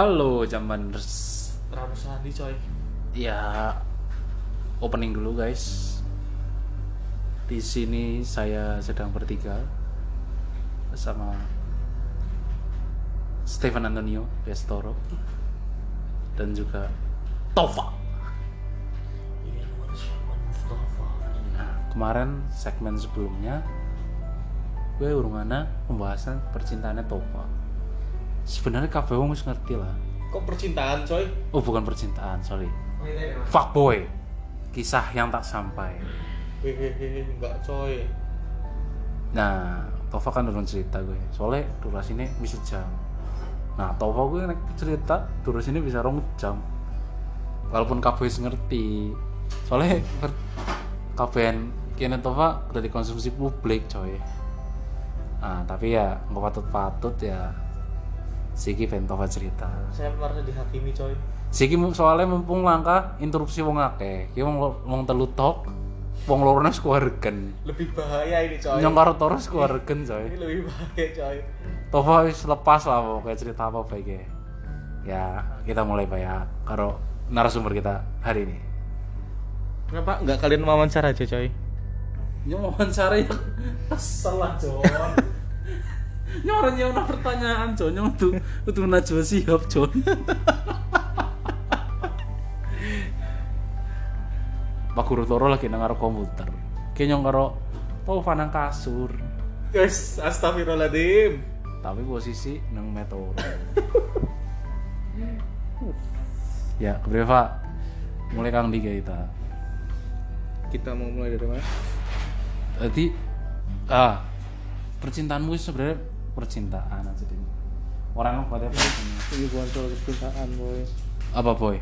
Halo Jamanders. Rame Sandi coy. Ya opening dulu guys. Di sini saya sedang bertiga bersama Stefan Antonio Pestoro dan juga Tova. Iya. Nah, kemarin segmen sebelumnya gue urungana pembahasan percintaannya Tova. Sebenarnya kabeh wong wis ngerti lah. Kok percintaan coy? Oh, bukan percintaan, sorry. Fuckboy. Kisah yang tak sampai. Hehehe, enggak coy. Nah, Tova kan urung cerita gue. Soalnya durasinya bisa jam. Nah, Tova gue nek cerita durasinya bisa rong jam. Walaupun kabeh wis ngerti. Soalnya kabehan kene Tova udah dikonsumsi publik, coy. Nah, tapi ya nggak patut-patut ya. Siki ben Tova cerita. Saya merasa dihakimi coy. Siki soalnya mumpung langka interupsi wong akeh. Ki wong wong telu tok, wong lorone sekuaregen. Lebih bahaya ini coy. Nyong karo Toro sekuaregen, coy. Ini lebih bahaya coy. Tova wis lepas lah pokoknya cerita apa baik ya kita mulai pak ya karo narasumber kita hari ini Kenapa enggak kalian wawancara aja coy? ini wawancara ya salah Jon nyoran nyoran pertanyaan Jon nyong tuh tuh najwa siap Jon Pak Guru Toro lagi nang karo komputer. Kayak nyong karo Tova nang kasur. Guys, astagfirullahaladzim. tapi posisi nang metoro. Ya Pak. Mulai kang tiga kita. Kita mau mulai dari mana? jadi ah percintaanmu sebenarnya percintaan aja deh. Orang apa apa Ini bukan soal percintaan boy. apa boy?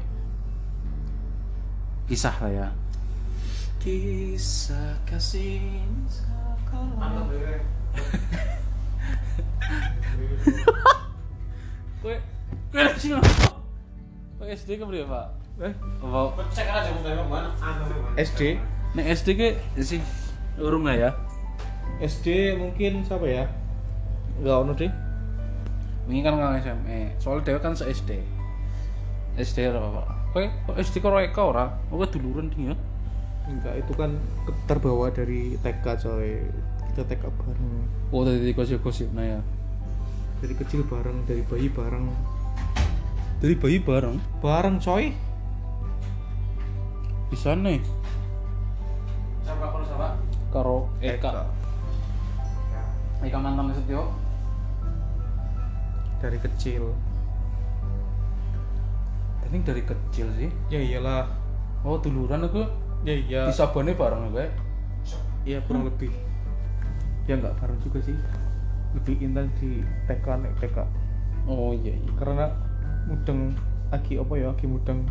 Kisah lah ya. Kisah kasih Kowe kowe lagi sih Kowe SD ke berapa, Pak? Eh, Apa? SD? nek SD ke? Sih urung lah ya. SD mungkin siapa ya? Enggak ono deh. Ini kan kang SMA. Soalnya dewe kan se SD. SD apa? Kowe kok SD karo Eka ora? Kowe duluran ding ya. Enggak, itu kan terbawa dari TK coy. Kita TK bareng. Oh, tadi gosip-gosip nah ya. Dari kecil bareng, dari bayi bareng. Dari bayi bareng Bareng coy. bisa nih. Siapa karo siapa? Karo Eka. Eka mantan Setio. Dari kecil. Ini dari kecil sih. Ya iyalah. Oh, duluran aku Ya iya. di Sabone bareng ya. Iya kurang lebih. Ya enggak bareng juga sih. Lebih intens di TK nek TK. Oh iya iya. Karena mudeng lagi apa ya? Lagi mudeng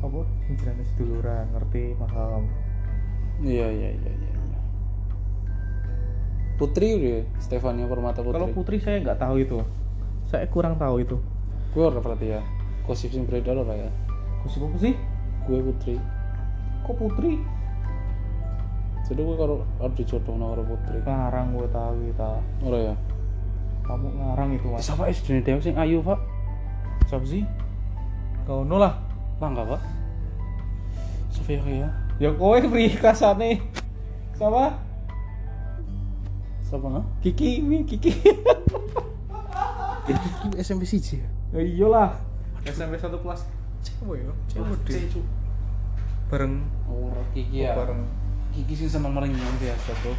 apa? Jenenge seduluran, ngerti, paham. Iya iya iya iya. iya. Putri udah Stefania Permata Putri. Kalau putri saya nggak tahu itu. Saya kurang tahu itu. gue berarti ya. Gosip sing beredar ora ya. Gosip apa sih? Gue Putri. Kok putri? Jadi gue kalau harus dijodoh karo Putri. Ngarang gue tahu kita. Ora ya. Kamu ngarang itu mas. Siapa SD nih Dewa sing ayu, Pak? Siapa sih? Kau no lah. Lah enggak, Pak. Sofia ya. Ya kowe beri kasane. Sama Siapa nggak? Kiki, mi Kiki. Itu SMP siji ya. ya iyalah. SMP satu kelas. Cewek ya. Cewek deh. Bareng. Oh, Kiki ya. Bareng. Kiki sih seneng merenyong biasa tuh.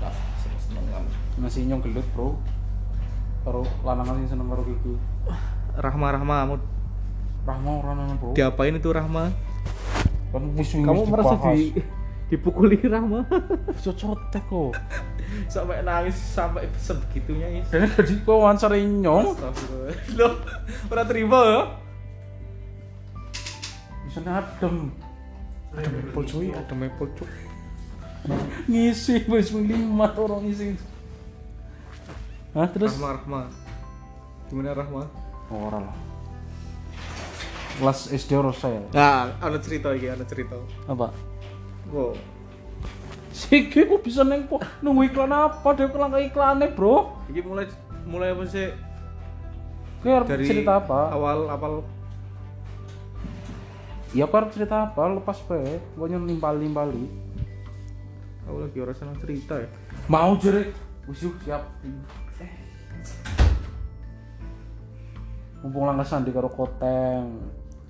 Nah, seneng kan. Masih nyong gelut, Bro. Karo lanangan sing seneng karo Kiki. Rahma Rahma, kamu Rahma ora nang, Bro. diapain itu Rahma? Wis Kamu merasa di dipukuli Rahma? cocotek kok. sampai nangis sampai sebegitunya ya. Dene jadi kok wawancara nyong. Loh, ora terima ya? Bisa adem. Ada maple cuy, ada maple cuy. Ngisi wis lima orang ngisi. Hah, terus? Rahma Rahma. Gimana Rahma? Oh, ora lah. Kelas SD ora saya. Nah, ada cerita iki, ada cerita. Apa? Wow. Siki kok bisa neng po nunggu iklan apa? Dia kelang iklannya, Bro. Iki mulai mulai apa sih? Harus dari cerita apa? awal awal Ya aku harus cerita apa? Lepas pe, pokoknya nimpali-nimpali. aku lagi orang senang cerita ya Mau jere. Wis yuk, siap. Mumpung lang sandi karo koteng.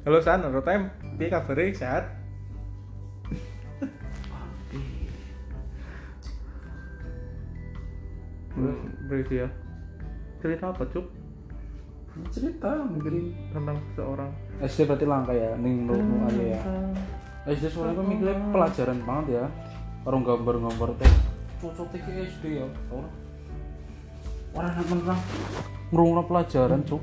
halo San time piye kabare sehat Berarti ya cerita apa cuk Cerita mikirin tentang seseorang SD berarti langka ya ning lu aja ya. SD soalnya gue mikirnya pelajaran banget ya. Orang gambar-gambar teh cocok teh SD ya. Orang orang menang ngurung pelajaran cuk.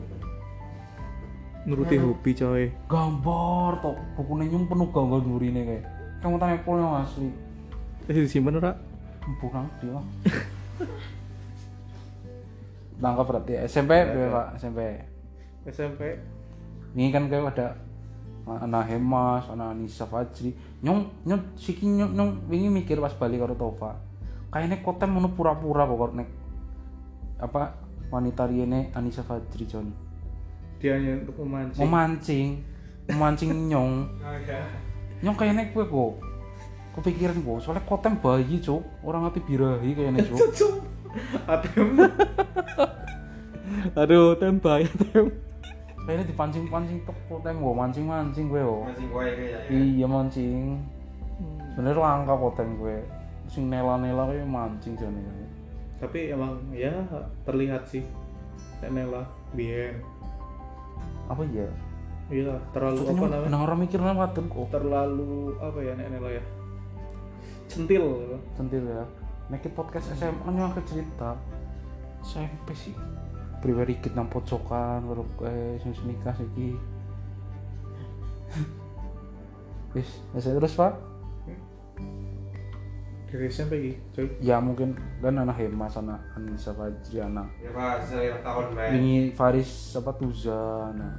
nuruti hobi coy Gambar tok bukunya nyum penuh gambar nurine kayak. Kamu tanya pol yang asli. eh disimpan ora Bukan dia. Langka berarti SMP ya, Pak, SMP. SMP Ini kan kayak ada anak Hemas, anak Anissa Fajri. Nyong nyong siki nyong, nyong wingi mikir pas balik karo Tova. Kayaknya kotem ngono pura-pura pokok nek apa wanita riene Anissa Fajri John. dia hanya untuk memancing Memancing, memancing nyong. oh ya Nyong kayaknya kue kok. Kepikiran kok, soalnya kotem bayi cuk, orang hati birahi kayaknya cuk. ATM aduh tembak ATM kayaknya dipancing-pancing tok kotem kok, mancing-mancing gue kok. masih gue kayak Iya mancing. Bener langka kotem gue. Sing nela-nela kayak mancing jane. tapi emang ya terlihat sih Nela Bien Apa ya? iya terlalu apa namanya Nang orang mikirnya wadon kok. terlalu apa ya Nek Nela ya centil. Centil ya. Nek podcast SMA nya aku cerita. SMP sih. Pribadi kita nang pojokan baru eh sing nikah iki. Wis, wis terus Pak. dari SMP gitu coy Ya mungkin kan anak Hemas, anak Anissa Fajri, anak ya pak saya tahun main wingi Faris apa Tuza, nah.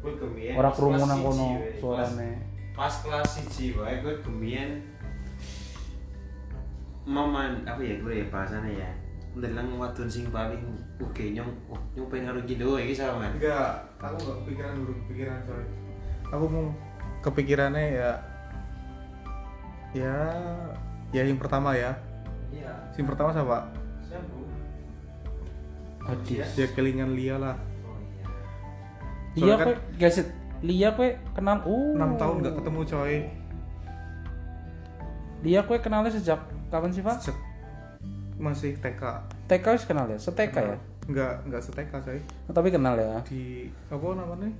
gue kemien Orang kerumunan kono suarane. pas, kelas siji wae gue kemien momen apa ya gue ya bahasanya ya. Ndelang wadon sing paling oke nyong oh, nyong pengen karo gitu iki sama man enggak aku nggak kepikiran dulu kepikiran coy aku mau kepikirannya ya ya ya yang pertama ya. Iya. Yang pertama siapa? Siapa Hadis. ya kelingan Lia lah. Oh iya. Iya Soalnya kan- guys, Lia kue kenal. Uh. 6 tahun nggak ketemu coy. Lia kue kenalnya sejak kapan sih Pak? Se- masih TK TK wis kenal ya, seteka ya. nggak nggak seteka coy Oh, tapi kenal ya. di apa namanya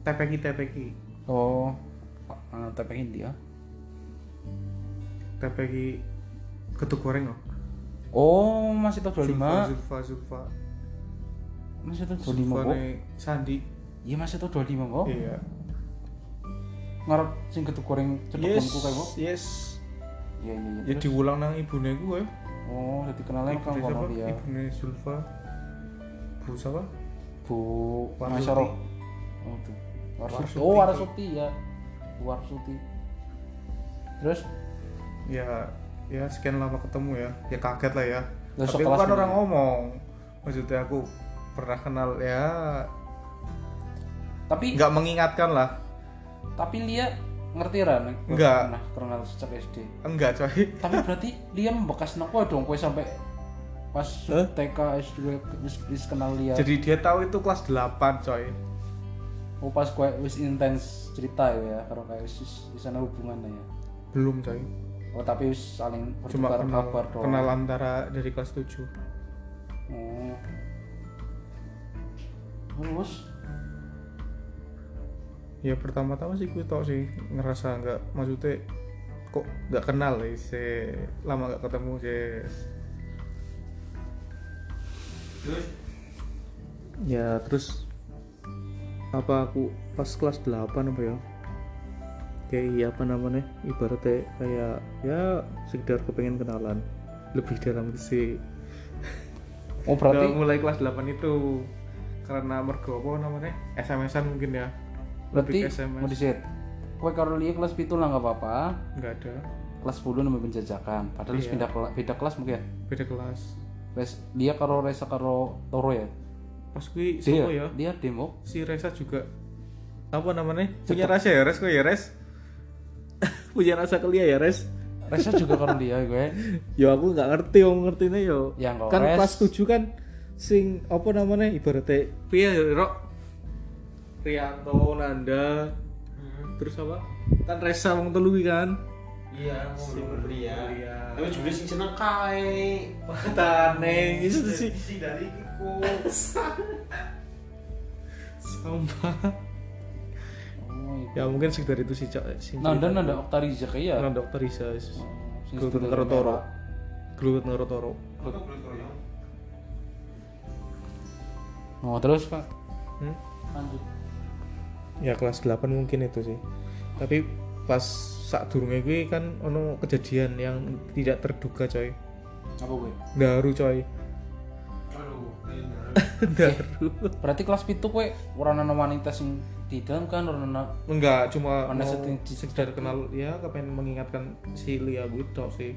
TPK TPK Oh, uh, TP India. TPK ketuk goreng loh Oh, masih tahun 25. Zulfa Zulfa Zulfa Masih tahun 25 kok. Sandi Iya, masih tahun 25 kok. iya Ngarep sing ketuk goreng cedek yes kayak kok. yes Iya, iya, iya. ya Terus? diulang nang ibune gue Oh, jadi kenalnya kan Ibune kono siapa? dia. ibune Zulfa Bu siapa Bu Warsuti. Masyaro. Oh, tuh. Warsuti. Oh, Warsuti ya. Warsuti. Terus ya ya sekian lama ketemu ya ya kaget lah ya Lah, tapi aku kan dulu orang ya? ngomong maksudnya aku pernah kenal ya tapi nggak mengingatkan lah tapi Lia ngerti ra nek Enggak. pernah kenal sejak SD enggak coy. Tapi berarti Lia membekas nang kowe dong kowe sampai pas Hah? TK SD wis, kenal Lia jadi dia tahu itu kelas 8 coy. Oh pas kowe wis intens cerita ya karo kayak wis wis wis ana hubungannya ya. Belum coy. Oh tapi wis saling bertukar kenal kabar dong. kenal antara dari kelas 7 oh. Terus ya pertama-tama sih gue tau sih ngerasa nggak maksudnya kok nggak kenal ya se lama nggak ketemu sih terus? Ya terus apa aku pas kelas 8 apa ya? Kayak iya apa namanya? Ibaratnya kayak ya sekedar kepengen kenalan. Lebih dalam sih oh berarti mulai kelas 8 itu karena mergo apa namanya? SMS-an mungkin ya berarti ke mau disit. Kowe karo Lia kelas pitu lah nggak apa-apa. Nggak ada. Kelas 10 namanya penjajakan. Padahal Iya. pindah kela- beda kelas mungkin ya? Beda kelas. Res, dia karo Resa karo Toro ya? Pas kui dia siapa ya? dia demo. Si Reza juga. Apa namanya? Punya rasa ya Res? Kok ya Res? Punya rasa kelia ya Res? Resa juga karo dia gue. Ya aku nggak ngerti om ngertinya yo. Yang kan Res- kelas 7 kan sing apa namanya ibaratnya piye ya Rok Rianto Nanda terus apa? Kan Reza wong telu iki kan? Iya mau belia belia. tapi juga sing seneng kae. Tane itu tuh sih si dari iku sampah. Oh iya. ya mungkin sekitar itu sih sing Nanda. Nanda Oktariza kayak Nanda dokter Isa sing Gelut sedulur karo Toro merah. Gelut karo Toro aku belum kroyong oh terus pak. Hmm? lanjut ya kelas 8 mungkin itu sih. Tapi pas saat durungnya gue kan ono kejadian yang tidak terduga coy. Apa gue daru coy. Daru. Berarti kelas pitu gue orang ana wanita sing di dalam kan orang ana enggak cuma Mana sekedar kenal ya kepengen mengingatkan si Lia gitu sih.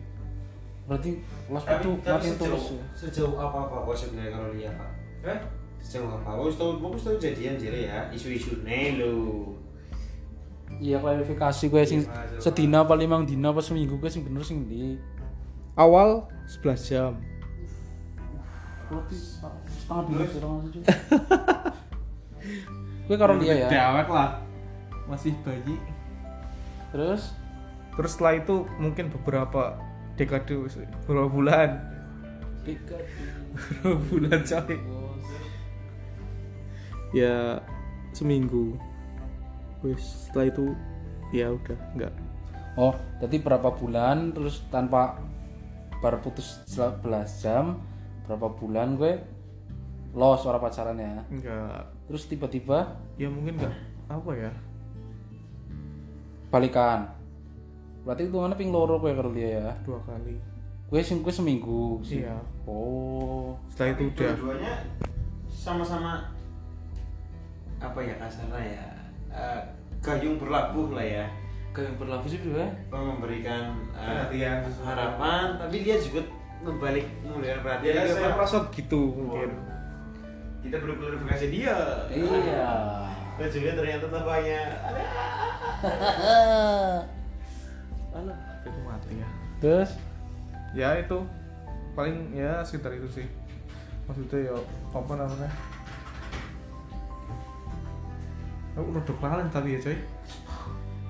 Berarti kelas pitu tapi mati tulus sejauh, apa apa kok sebenarnya kalau lihat pak? Eh sejauh apa? Bagus tahu bagus tahu jadian jadi ya. Isu-isu nih lo iya klarifikasi gue sing sedina apa limang dina apa seminggu gue sing bener sing di awal 11 jam. Berarti setengah gue karo dia ya. Dewek lah. Masih bayi. Terus? Terus setelah itu mungkin beberapa dekade beberapa bulan. Tiga beberapa bulan coy ya seminggu. Wis setelah itu ya udah enggak. Oh jadi berapa bulan terus tanpa baru putus 11 jam berapa bulan gue los orang pacarannya enggak. Terus tiba-tiba? Ya mungkin enggak. Apa ya? Balikan. Berarti itu mana ping loro gue karo dia ya? Dua kali. Gue sing gue seminggu sih? Iya. Oh. Setelah itu udah. dua-duanya sama-sama apa ya kasarnya ya eh, gayung berlabuh lah ya. Kayak yang berlaku sih gue memberikan eh, Perhatian. harapan tapi dia juga membalik memberikan perhatian ya juga, saya merasa begitu mungkin. Kita perlu klarifikasi dia. Iya. Dan juga ternyata tambahnya ada. Alah. itu mati ya? Terus? Ya itu. Paling ya sekitar itu sih. Maksudnya ya apa namanya aku udah kelalan tapi ya coy.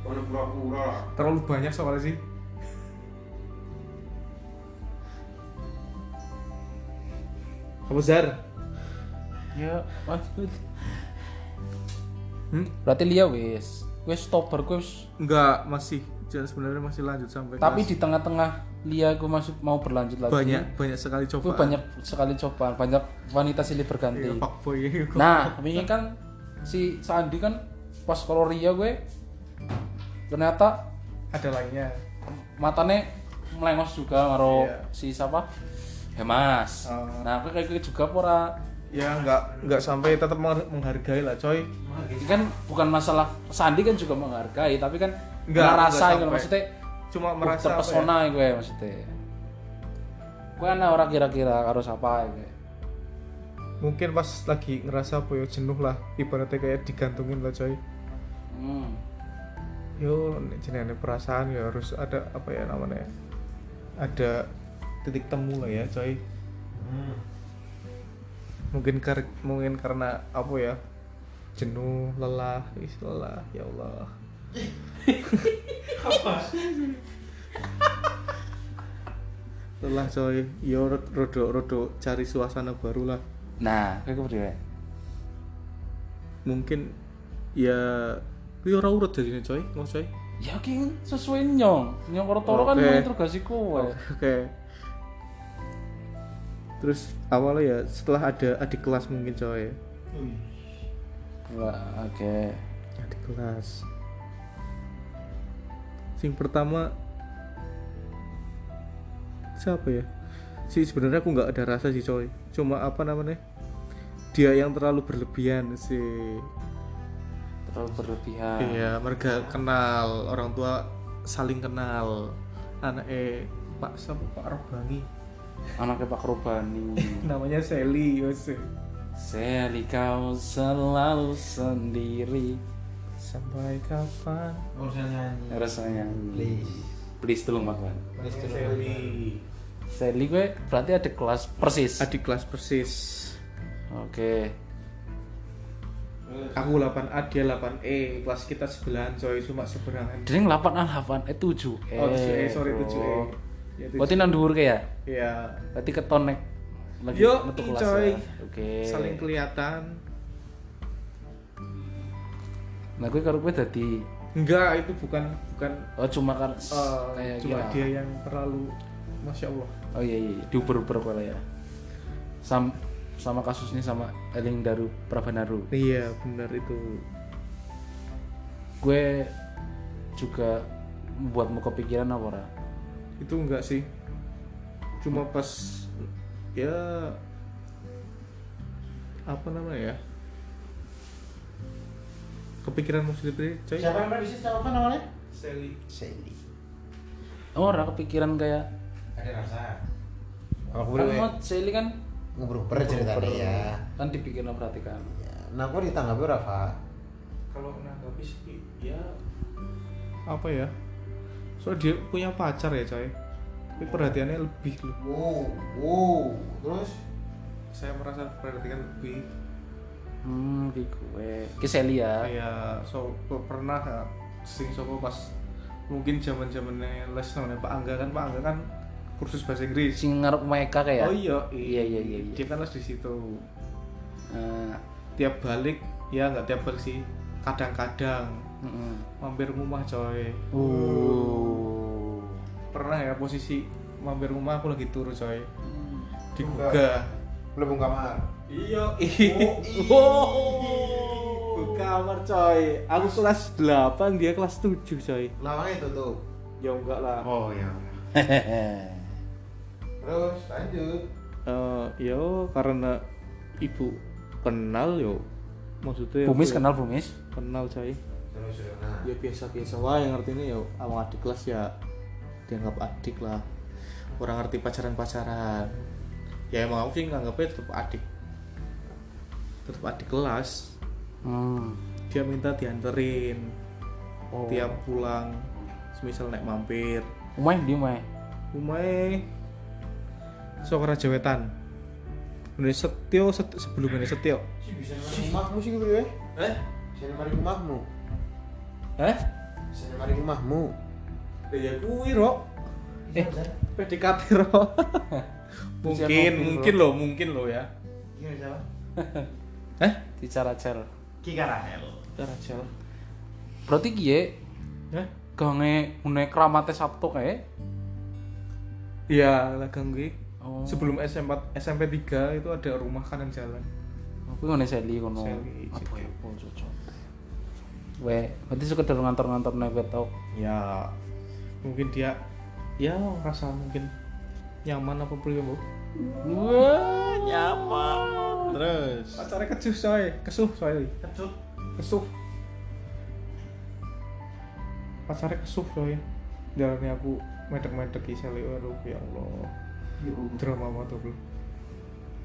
Ono pura-pura. Terlalu banyak soalnya sih. Apa Zar? ya maksud Hmm? berarti Lia wis gue stopper gue wis Enggak, masih sebenarnya masih lanjut sampai tapi kelas- di tengah-tengah Lia gue masih mau berlanjut lagi. Banyak banyak sekali coba banyak sekali coba banyak wanita silih berganti. Iya, fuckboy. Nah ini kan si Sandi kan pas kalau Ria gue ternyata ada lainnya. matanya melengos juga karo Iya. si siapa? Hemas. Oh. nah gue kayak gitu juga pora ya nggak nggak sampai tetap mengha- menghargai lah coy. Ini kan bukan masalah Sandi kan juga menghargai tapi kan Nggak, nggak nggak rasa gitu maksudnya cuma uh, merasa apa ya? terpesona gue maksudnya. Gue kan orang kira-kira harus apa gue mungkin pas lagi ngerasa apa ya jenuh lah. Ibaratnya kayak digantungin lah coy. Hmm. yo jenenge perasaan ya harus ada apa ya namanya? Ya, ada titik temu lah ya coy. Mungkin kar mungkin karena apa ya? Jenuh lelah is lelah ya Allah. Lelah coy. Yo rodo rodo cari suasana baru lah nah kayak gue berdua mungkin ya kuwi ora urut jadi coy mau coy ya ki sesuai nyong nyong karo toro kan Oke. menginterogasi kowe Oke. Terus awalnya ya setelah ada adik kelas mungkin coy. Wah, oke Adik kelas. Sing pertama siapa ya? Sih sebenarnya aku nggak ada rasa sih coy. Cuma apa namanya? Dia yang terlalu berlebihan sih. terlalu berlebihan Iya, mereka kenal orang tua saling kenal. Anak eh Pak siapa Pak Robani. anaknya Pak Robani Namanya Sally, yos. Sally kau selalu sendiri sampai kapan urusan nyanyi rasanya please please tolong makan please Sally Sally gue berarti ada kelas persis? Adik kelas persis. Oke. Aku 8A dia 8E kelas kita sebelahan coy. Cuma seberangan. Dering 8 A 8 E 7 E. Oh 7E sorry 7E bro. ya, Berarti nang dhuwur ke ya? ya Berarti keton nek lagi Yo, metu kelas coy. ya. Oke. saling kelihatan. Nah, gue karo gue dadi enggak itu bukan bukan. Oh cuma kan eh, kayak cuma gila. dia yang terlalu masya Allah Oh iya iya, diuber-uber kok ya. Sam sama kasusnya sama Eling Daru Prabanaru. iya benar itu. Gue juga membuatmu kepikiran apa ora? itu enggak sih. Cuma pas ya apa namanya ya? Kepikiran mau sendiri coy. Siapa yang di situ apa namanya? Sally. Sally. Oh, ora kepikiran kayak ada rasa. Aku kan mau Sally kan ngobrol ceritanya ya kan dipikirin perhatikan. Ya, nah aku ditanggapi ora Pak? Kalau menanggapi sih ya apa ya? Soalnya dia punya pacar ya coy. Tapi perhatiannya lebih loh. Wow wow. Terus? Saya merasa perhatikan lebih. Hmm, ki gue. Ki Sally ya. kayak so pernah ya, sing sopo pas mungkin zaman zamannya les namanya Pak Angga kan. Pak Angga kan kursus bahasa Inggris. Sing ngarep mereka kayak. oh iya Iya. Iya iya. iya. dia kan les di situ. Eh, tiap balik ya nggak tiap balik sih. Kadang-kadang. Mm-mm. mampir rumah coy. Uh. pernah ya posisi mampir rumah aku lagi turu coy. Digugah. Belum kamar? Iya. Oh, buka kamar coy. Aku kelas 8 dia kelas 7 coy. Lawangnya tutup. Ya enggak lah. Oh ya terus lanjut. Eh, yo karena ibu kenal yo. Maksudnya Bumis aku- kenal Bumis? kenal coy terus terus nah ya biasa biasa wah yang ngerti ini ya awang adik kelas ya. Dianggap adik lah. Orang ngerti pacaran pacaran ya emang aku sih nganggapnya tetap adik. Tetap adik kelas. Hmm. dia minta dianterin. Oh. tiap pulang semisal naik mampir. Umay di umay. umai sok Raja Wetan. Ini setio set, sebelum ini setio. Sih bisa mari rumahmu sih gue eh? Bisa mari rumahmu. Eh? Bisa mari rumahmu. Ya kuwi ro. Eh. PDKT ro. Mungkin mungkin lo mungkin lo ya. Gimana siapa eh? Di cara cel. Ki Karahel Rachel Berarti kiye? Eh? Gange ngene kramate Sabtu kae. iya lagang gue Oh. sebelum SMP SMP 3 itu ada rumah kanan jalan Aku ngene Sally kono. Apa ya apa cocok. We, berarti sekedar ngantor-ngantor nek tau. ya mungkin dia ya rasa mungkin nyaman apa priyo bu Wah, nyaman. terus pacarnya kecuh coy kesuh coy kecut kesuh pacarnya kesuh coy jalannya aku medek-medek di seli aduh ya Allah drama banget tuh belum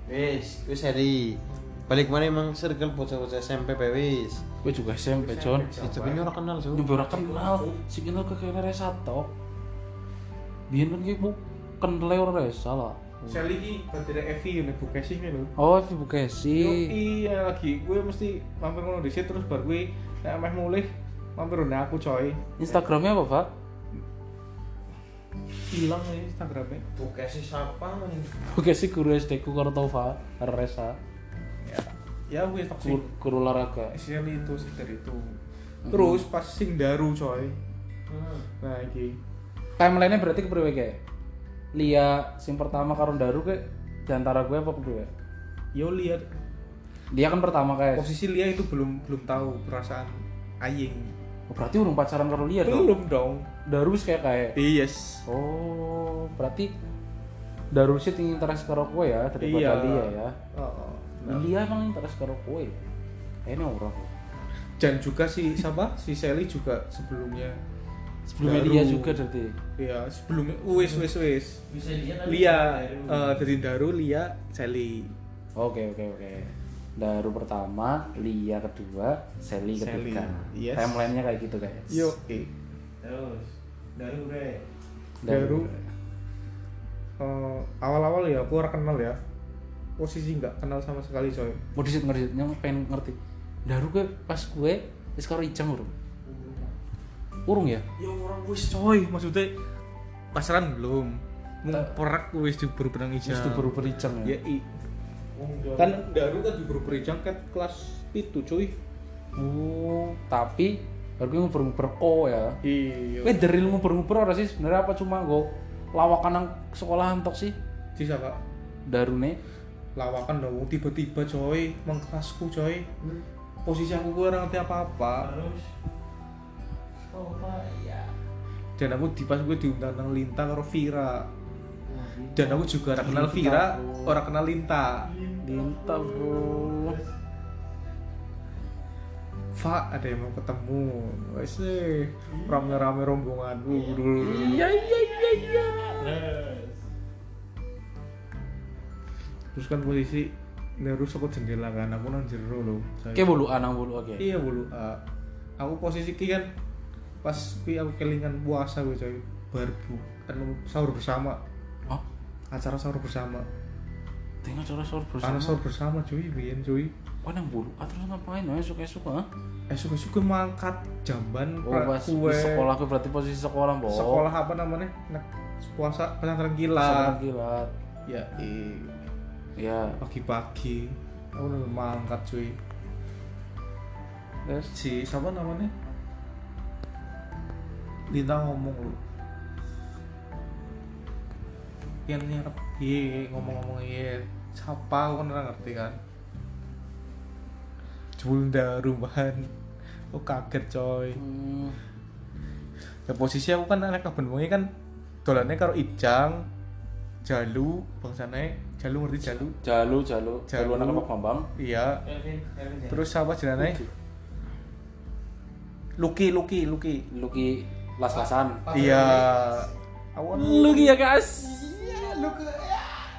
wis wis hari balik mana emang circle bocah-bocah SMP pe wis Gue juga SMP, John. itu ini orang kenal su Nyoba ora kenal, si kenal ke kene resa tok. Biyen kan gue kenal ora resa lah. Sally ini batirnya Evi ini buka sih nih lo Oh, Ibu Kesi. iya lagi gue mesti mampir ngono di situ terus baru gue nek mulih mampir ngono aku coy Instagramnya apa, Pak? Hilang nih Instagramnya buka sih siapa nih Ibu Kesi guru SD ku Tova, Resa. ya ya gue toksik Guru, guru olahraga. Sally itu sekitar itu terus pas sing daru coy Hmm. nah iki Timeline-nya berarti kepriwe kayak? Lia sing pertama karo Daru ke di antara gue apa kepriwe? yo lihat Dia kan pertama kayak. posisi Lia itu belum belum tahu perasaan Aying Oh, berarti urung pacaran karo Lia dong. belum dong Daru wis kayak kayak. yes Oh, berarti Daru sih tinggi interest karo kowe ya daripada Iya. Lia ya. oh, oh. Lia emang interest karo kowe. Kayaknya ora kok. dan juga si siapa si Sally juga sebelumnya Sebelumnya Daru. Lia juga berarti. ya sebelumnya wis wis wis bisa lihat Lia eh, dari Daru Lia Sally Oke oke oke. Daru pertama, Lia kedua, Sally Sally, ketiga. yes. Timelinenya kayak gitu guys. yo terus daru bre Daru. Eh, awal-awal ya aku ora kenal ya posisi nggak kenal sama sekali coy Mau disit ngerti, pengen ngerti. Daru gue pas gue wis karo Ijang urung. Urung ya? ya orang wis coy maksudnya pasaran belum mau perak wis diburu benang Wis ijang diburu Ijang ya. ya i kan daru kan diburu ijang kan kelas itu cuy. Oh, tapi baru gue nguber-nguber oh ya. iya. Gue dari ilmu nguber-nguber ora sih sebenarnya apa cuma gue lawakan nang sekolahan tok sih? Bisa kak Darune. Lawakan dong tiba-tiba coy mengkelasku coy. Posisi aku gue orang ngerti apa-apa. Terus oh pak ya dan aku di pas gue diundang nang Linta karo Vira. Dan aku juga orang kenal Vira orang kenal Linta Linta bro. Fa ada yang mau ketemu. Wes deh rame-rame rombonganku dulu. Iya iya iya iya. Terus kan posisi Neru saka jendela kan aku nang jero loh Kayak bulu anang bulu oke. iya bulu ah. aku posisi ki kan pas ki aku kelingan puasa gue coy. Barbu anu sahur bersama. Oh, acara sahur bersama tinggal cara sahur karena bersama. sahur bersama cuy biyen cuy Oh, nang bulu. Ah, terus ngapain? Oh, suka suka. eh suka suka mangkat jamban Oh, pas kue sekolah gue berarti posisi sekolah, Bo. sekolah apa namanya nak puasa pesantren kilat kilat. ya eh Ya, pagi-pagi aku udah mangkat cuy terus si siapa namanya Lintang ngomong lu yang nyerap iya ngomong-ngomong iya siapa? Aku kan ora ngerti kan. Julda rumahan. Aku kaget coy. Hmm, ya posisi aku kan anak kaben wengi kan dolannya karo Ijang Jalu bangsane Jalu ngerti Jalu? Jalu jalu. Jalu Jalu. anak Pak Bambang. iya. Ya? terus siapa jenenge Luki. Luki Luki Luki. Las-lasan. iya. Aku kan Luki ya, guys.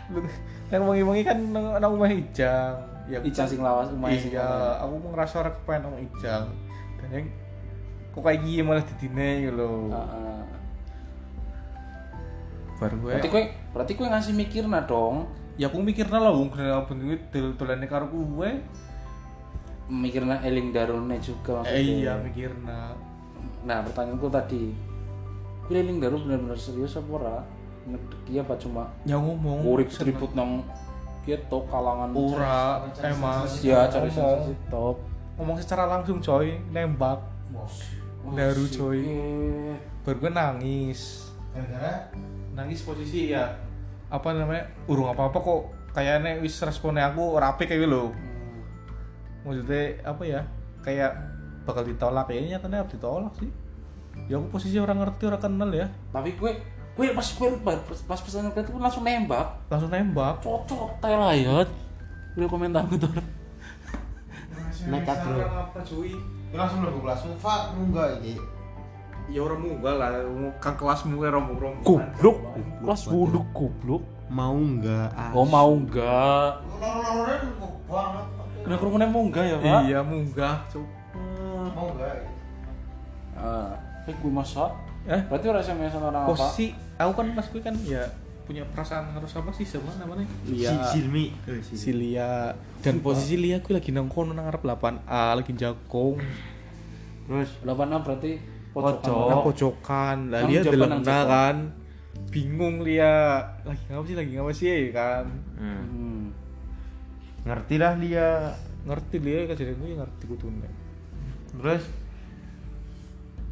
Luki yang wengi-wengi kan nang omah Ijang ya Ijang sing lawas sing iya aku mau ngerasa ora kepengen nang Ijang dan yang kok kayak gini malah didine gitu loh Heeh. baru gue Berarti kowe berarti kowe ngasih mikirna dong. ya aku mikirnya lah wong kena ben kuwi dolane karo gue Mikirna eling darune juga eh, iya maksudnya. mikirnya Nah, pertanyaanku tadi, kowe eling daru bener-bener serius apa ora? Ngedeki apa cuma ya ngomong. urip tribut nang gitu kalangan ora emang ya cari sensasi top ngomong secara langsung coy nembak. Daru, coy. baru gue nangis. Gara-gara nangis posisi ya? Apa namanya? Urung apa apa kok. Kayaknya wis responnya aku rapi kayak gitu loh. Maksudnya apa ya? Kayak bakal ditolak. Kayaknya harus ditolak sih. Ya aku posisi orang ngerti orang kenal ya. Tapi gue gue pas gue pas, pas pesan itu gue langsung nembak. Langsung nembak. Cocok lah ya. Udah komentar gitu. Nekat, apa cuy? Dia langsung mlebu kelasmu Pak munggah iki ya orang munggah lah. Ke kelasmu kayak rombong rombong goblok kelas bulu goblok. Mau enggak oh mau enggak kena kerumunan mau enggak ya pak? Iya munggah. Mau enggak ah eh gue masak eh? Berarti orang SMS sama orang apa? Posisi aku kan pas gue kan ya punya perasaan harus apa sih sama namanya? Lia Silmi si Lia. Dan posisi Lia gue lagi nang kono nang arep 8A lagi jagong. Terus? 86 berarti Pojok. pojokan nang pojokan. Lah Lia jawaban. kan. Bingung Lia. Lagi ngapa sih lagi ngapa sih kan? Hmm. ngerti lah dia ngerti Lia kejadian gue ngerti kudune terus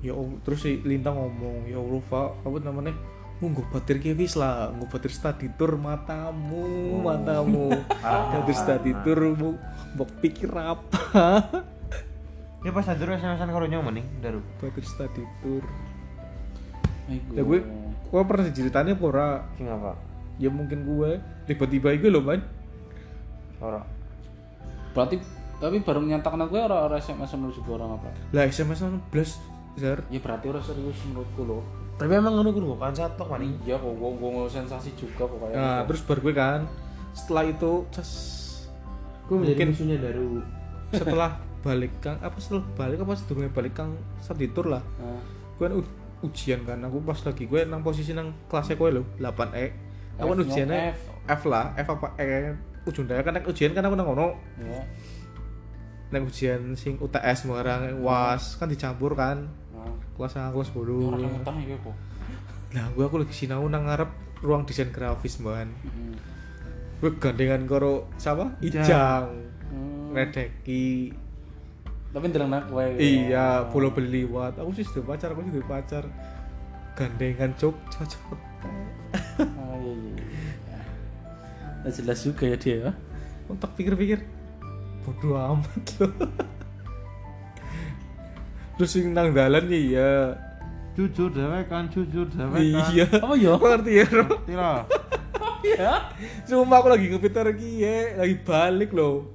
ya om terus si Lintang ngomong ya Allah Pak apa namanya Munggu batir ki wis lah, nggo batir study tour matamu, matamu. Batir study tour mu mbok pikir apa? dia pas adur SMS-an karo nyong maning daru batir study tour. Ya gue, gue pernah ceritanya apa ora? sing apa Ya mungkin gue tiba-tiba gue loh man. ora berarti tapi baru nyatakan aku orang orang SMS menurut juga orang apa Lah SMS 16 Zar. ya berarti orang serius menurutku loh. Tapi emang ngono kudu kan satu maning. Iya kok gue gue sensasi juga kok kayak Nah, gitu. terus baru gue kan setelah itu ces. Gue menjadi Mungkin- musuhnya Daru. setelah balik kang apa setelah balik apa sedurunge balik kang saditur lah. Nah, gue kan u- ujian kan aku pas lagi gue nang posisi nang kelasnya gue lo 8 e. Aku kan ujiannya F. F lah F apa E. Ujung daya kan ujian kan aku nang ngono ya nang ujian sing UTS sembarang was kan dicampur kan kelas A kelas bodoh orang yang utang ya kok nah gue aku lagi sinau nang ngarep ruang desain grafis man Hmm. gue gandengan karo siapa? Ijang. Hmm. Redeki. Tapi ndeleng nak kowe iya pulau beli liwat aku sih sudah pacar aku sudah pacar. Gandengan cok cocok oh iya iya iya. Nah, jelas juga ya dia ya? Untuk pikir-pikir. Bodoh amat loh terus yang nang dalan iya Jujur dewek kan, jujur dewek kan. iya apa ya Kok ngerti ya bro Tira. ya Cuma aku lagi ngepitar lagi ya, lagi balik loh.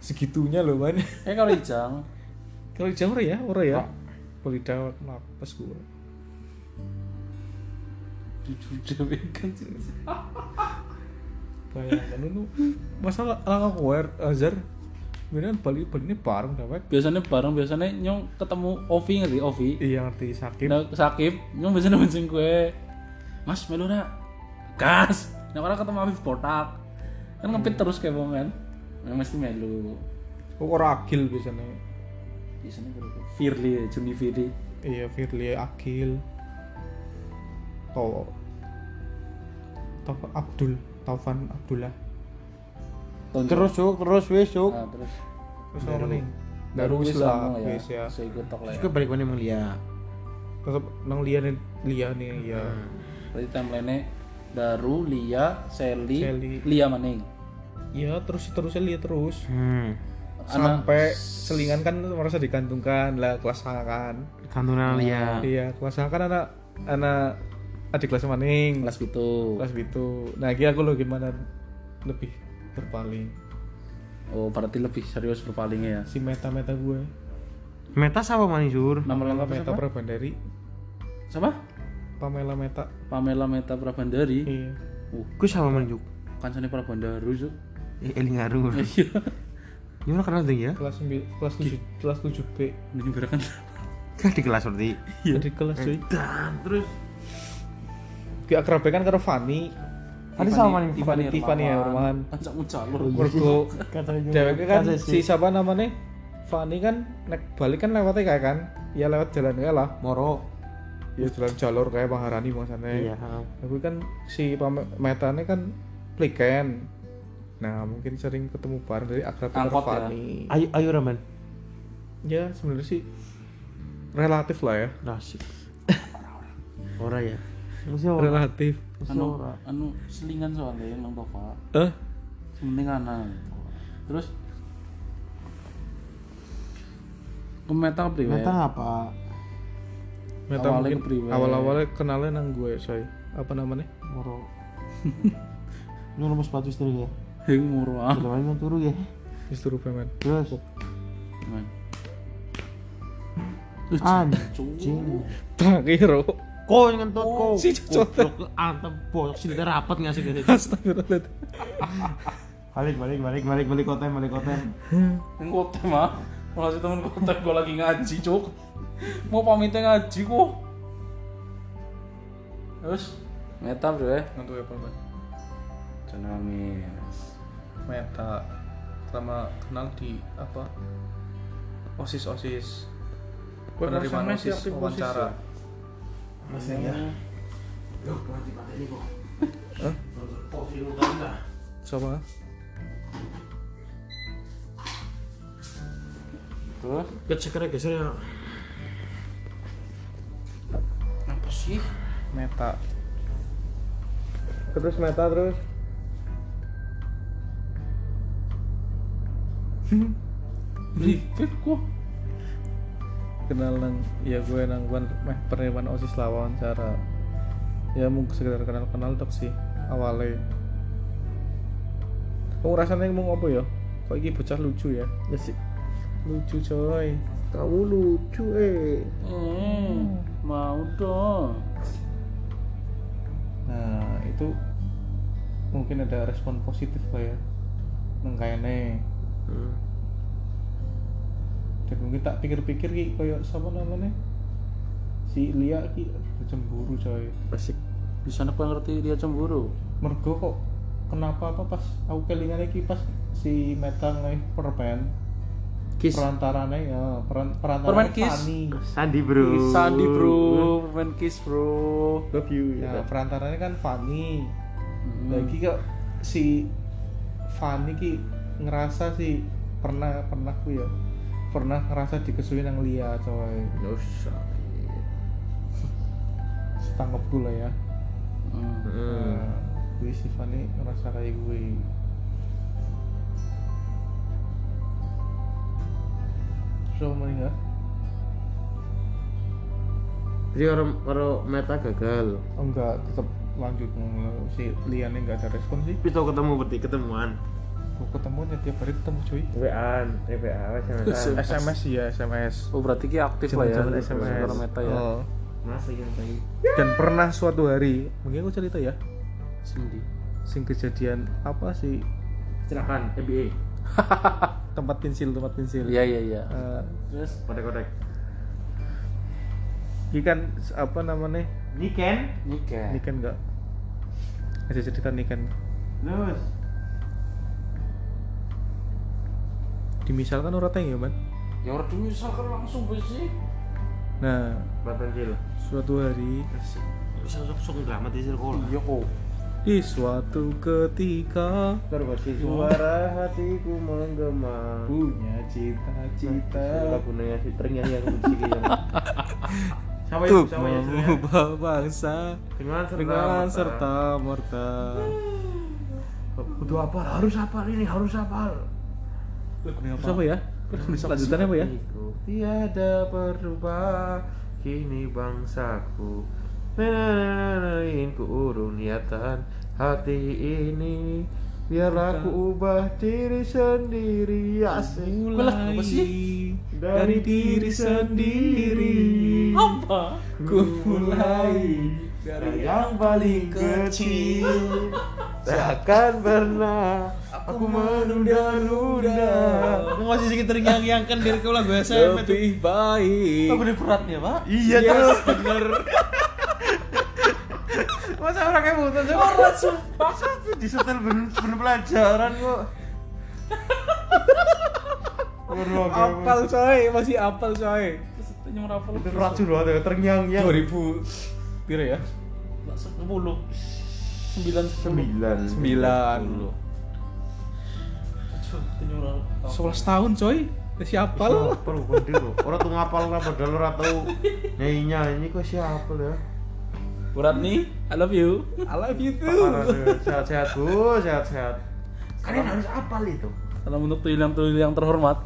Segitunya loh man. eh kalau ijang Kalau di Jawa ya, ora ya. Kalau di Jawa napas gua. jujur dewe kan Bayangkan itu masalah aku wear Azhar. Beneran Bali Bali ini bareng dawek. biasanya bareng biasanya nyong ketemu Ovi ngerti? Ovi? Iya ngerti sakit. nah, sakit nyong biasanya mencing kue. Mas melu nak gas. Nah orang ketemu Afif botak. Kan ngepit terus kayak bong kan? Nah, mesti melu. Kok ora agil biasanya. biasanya berapa Firly Juni Firly. Iya Firly agil. Tau Taufan Abdul, Taufan Abdullah. Tonjol. Terus cuk, terus wis cuk. nah, terus Terus apa nih? baru wis lah, ya wis ya. saya ikut tok lah Terus ya balik mana mulia. Tetep nang liane liane ya. berarti timeline Daru Lia Sally, Sally. Lia Maning Ya terus terusnya lihat terus. Hmm. Anak- sampai selingan kan merasa digantungkan lah kelas kan Kantunan Lia. iya kelas kan anak anak adik kelas maning kelas itu kelas itu nah kira aku lo gimana lebih berpaling oh berarti lebih serius berpalingnya ya si meta meta gue Meta sama Manisur? nama lengkapnya meta siapa? Prabandari siapa? Pamela meta Pamela Meta Prabandari iya uh Gue sama Manjuk. kancane Prabandaru Cuk. Eh, Elingaru. iya Gimana kenal tuh ya? kelas 9 kelas 7 kelas 7 B ini berakan Kan di kelas berarti. Iya. di kelas cuy Dan terus Ki akrab kan karo Fani Tadi sama Maning. Tiffany Tiffany ya rumahan Pancak jalur mergo Katanya Dewek kan si siapa namanya Fani kan nek balik kan lewatnya kayak kan ya lewat jalan kayak lah Moro. ya jalan jalur kayak Maharani maksudnya Iya. tapi kan si metane kan pliken nah mungkin sering ketemu bareng dari akrab karo Angkot ya? Fani Ayo ayo Raman. ya sebenarnya sih relatif lah ya Nasib. Ora ya. Relatif anu anu selingan soalnya yang nang Tova. Eh? Sementing kanan. Terus? Ke meta priwe? Meta apa? meta Awalnya mungkin kepriwe? awal-awalnya kenalnya nang gue say apa namanya? Moro. Lu nomor sepatu istri ya? heng murah Bagaimana yang turu ya? Mister Rubeman Terus? Man. anjing. Takiro Kau yang ngentut kau. si cocok. Goblok, Antep bosok sih tidak rapat ngasih gitu. Astagfirullahaladzim. Balik balik balik balik balik kotem balik kotem. yang kotem mah malah si temen kotem gue lagi ngaji cuk. Mau pamitnya ngaji kok terus? Meta bro ya? Untuk apa man Tsunamis meta sama kenal di apa? Osis osis penerimaan osis wawancara. Masih ya. Loh, nanti mati ini kok. Hah? Sama terus Geser geser ya. apa sih meta terus meta terus ribet kok kenal nang ya gue nang gue meh penerimaan osis lah wawancara. Ya mungkin sekedar kenal kenal tak sih awalnya kamu rasanya mau apa ya? Kok ini bocah lucu ya? Ya sih. lucu coy. Kamu lucu eh. hmm, mau dong nah itu mungkin ada respon positif lah ya nang kayaknya Hmm. Dan mungkin tak pikir-pikir ki kayak siapa namanya si Lia ki cemburu coy Asik. bisa apa ngerti dia cemburu mergo kok kenapa apa pas aku kelingan ki pas si Meta ngai permen Kiss. perantaranya ya peran Permen perantaranya kiss. Fanny Sandi bro. Sandi bro main kiss bro Love you. ya perantaranya kan Fanny Hmm. lagi kok si Fanny ki ngerasa sih pernah pernah ku ya pernah ngerasa dikesuin yang Lia coy No sakit. setangkep gue lah ya Hmm. Hmm. Nah, gue si Fanny ngerasa kayak gue apa mana enggak? Jadi orang orang meta gagal. Oh enggak, tetap lanjut si Liane enggak ada respon sih Tapi tau ketemu berarti ketemuan. Gue ketemu ya tiap hari ketemu cuy WA, eh WA, SMS. SMS ya SMS oh berarti ki aktif lah ya SMS. meta ya Oh. Masih yang tadi. dan pernah suatu hari mungkin aku cerita ya Cindy sing kejadian apa sih Silakan, NBA. tempat pensil tempat pensil iya iya iya Eh, terus Kodek-kodek. ini kan apa namanya Niken. nikah Niken enggak ada cerita Niken Lus. Dimisalkan orang tanya man ya udah misalkan langsung sih nah Batan Cil. suatu hari Bisa langsung drama di sekolah. iya kok di suatu ketika Terbersih suara hatiku menggema. punya cita-cita Lagunya si ternyanyi yang benci. Siapa untuk itu? Ya? mengubah bangsa Dengan serta. dengan merta. serta merta Kudu apa? Harus apa ini? Harus apa? Terus apa ya? Lanjutannya apa ya? Tiada berubah Kini bangsaku Nenenenein ku urung niatan Hati ini. Biarlah ku ubah diri sendiri Asik. Mulai apa sih? dari diri sendiri. apa? Ku mulai dari yang paling kecil. Takkan pernah Aku menunda-nunda. Aku masih sedikit terngiang-ngiangkan diri kau lagu SMP lebih baik. Lagu ini beratnya, Pak. Iya terus Bener. Masa orang kayak butuh sih? Berat sumpah. Disetel bener, bener pelajaran kok. Apal coy. Masih apal coy. Pesertanya merapal Itu racun banget ya, terngiang-ngiang. 2000 piro ya? Sepuluh. Sembilan Sembilan. Sembilan. Sebelas tahun coy. Masih apal. Apa lu gede lu? Orang tuh ngapal lah padahal orang tau nyanyi-nyanyi kok siapa ya? berat nih I love you. I love you too. Sehat-sehat bu, sehat-sehat. Kalian harus apal itu. Salam untuk tuyul yang tuyul yang terhormat.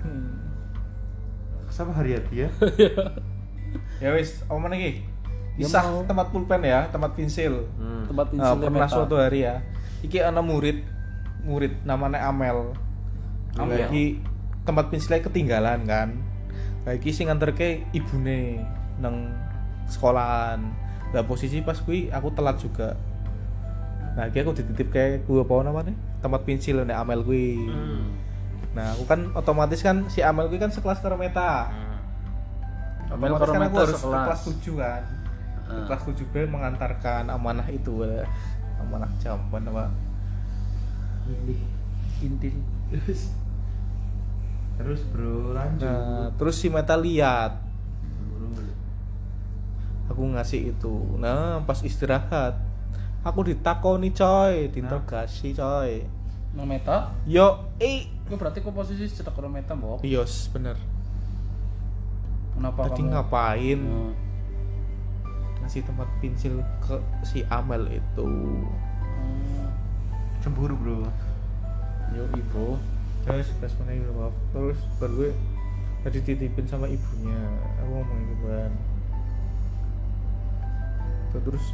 Hmm. Sama Haryati ya? ya wis apa lagi mau. tempat pulpen ya tempat pensil. Hmm. tempat Nah, pensil pernah suatu hari ya. Iki ana murid murid namanya Amel. Amel. lagi tempat pensilnya ketinggalan kan? Lagi sing nganterke ibune nang sekolahan. Lah posisi pas kui aku telat juga. Nah aku dititip kayak gua apa namanya? Tempat pensil nek Amel kui Hmm. nah aku kan otomatis kan si Amel kui kan sekelas karo Meta. Amel karo kan Meta harus ke sekelas. kelas 7 kan? Ke Ah. kelas 7 B mengantarkan amanah itu eh, amanah jamban apa Ini intil Terus bro, lanjut. Nah terus si Meta lihat. Aku ngasih itu. Nah pas istirahat. Aku ditakoni coy. Diinterogasi coy. Nang meta? Yo eh Gue berarti kok posisi cetak karo meta mbok? Yos bener. Kenapa tadi kamu? ngapain? Hmm. ngasih tempat pensil ke si Amel itu. Hmm. Cemburu bro. Yo ibu. Terus itu maaf. Terus baru gue tadi titipin sama ibunya. Aku ngomong gitu kan terus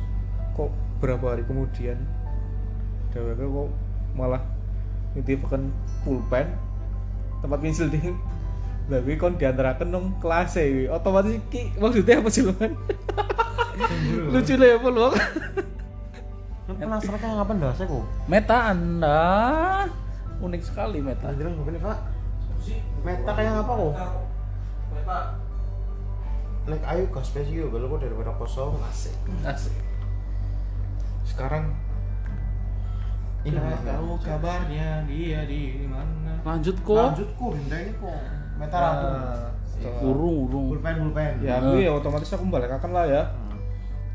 kok berapa hari kemudian DWK kok malah nitipkan pulpen tempat pensil di tapi kon diantarakan nong kelas e otomatis ki maksudnya apa sih lu kan lucu lah ya lu penasaran kayak ngapain dah saya kok. Meta Anda unik sekali meta. Bilang bukan Pak. Meta kayak apa kok? Like ayo ke spesio kalau kok daripada kosong asik. Asik. sekarang Nggak Ini tahu kabarnya dia di mana. Lanjut kok. Lanjut kok benda ini kok. Meta rabu. setelah- Urung urung. Pulpen pulpen. ya aku ya otomatis aku balik lah ya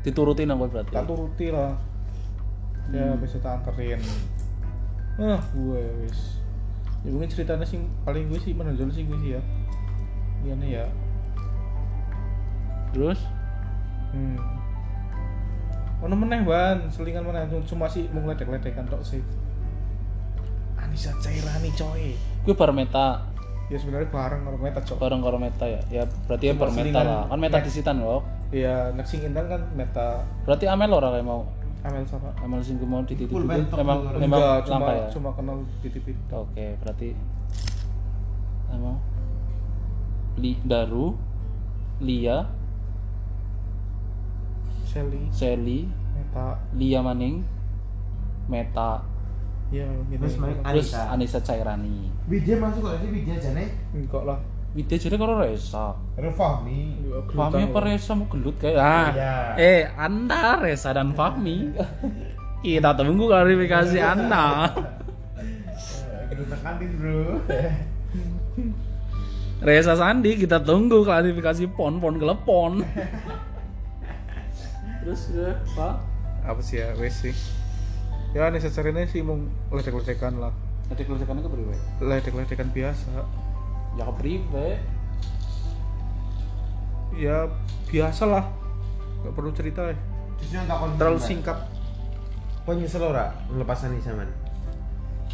Diturutin apa berarti? tak turuti lah ya bisa tak anterin ah gue wis ya mungkin ceritanya sih paling gue sih menonjol sih gue sih ya iya nih ya Terus? hmm Ono meneh ban, selingan meneh cuma sih mau ledek-ledekan tok sih. Anissa Cairani coy. Gue bar meta. Ya sebenarnya bareng karo meta cok. Bareng karo meta ya. Ya berarti ya Cuma bar meta lah. Kan meta disitan kok. Iya, nek sing intan kan meta Berarti Amel ora kayak mau. Amel sama. Amel sing mau dititip Full itu bentuk memang dulu. memang Enggak, cuma ya. cuma kenal di TV. Oke, berarti apa? Li Daru, Lia, Shelly, Sally, meta. Lia Maning, Meta, Ya, gitu. Terus Anissa. Anissa Cairani. Widya masuk kok sih Widya jane. Enggak lah. Widya jadi karo Resa. Ada Fahmi. Fahmi apa Resa mau gelut kayak ah. Iya. Eh, Anda Resa dan Fahmi. Kita tunggu klarifikasi Anda. Kita tekanin bro. Resa Sandi kita tunggu klarifikasi pon pon kelepon. Terus ya, Pak. Apa sih ya, wes sih. Ya, Anissa Cairani sih mau ledek-ledekan lah. Kerusakannya ke priwe? Ledek-ledekan biasa. Ya ke priwe. Ya biasa lah. Gak perlu cerita ya. Terlalu singkat. Kau nyesel ora melepas Anissa man?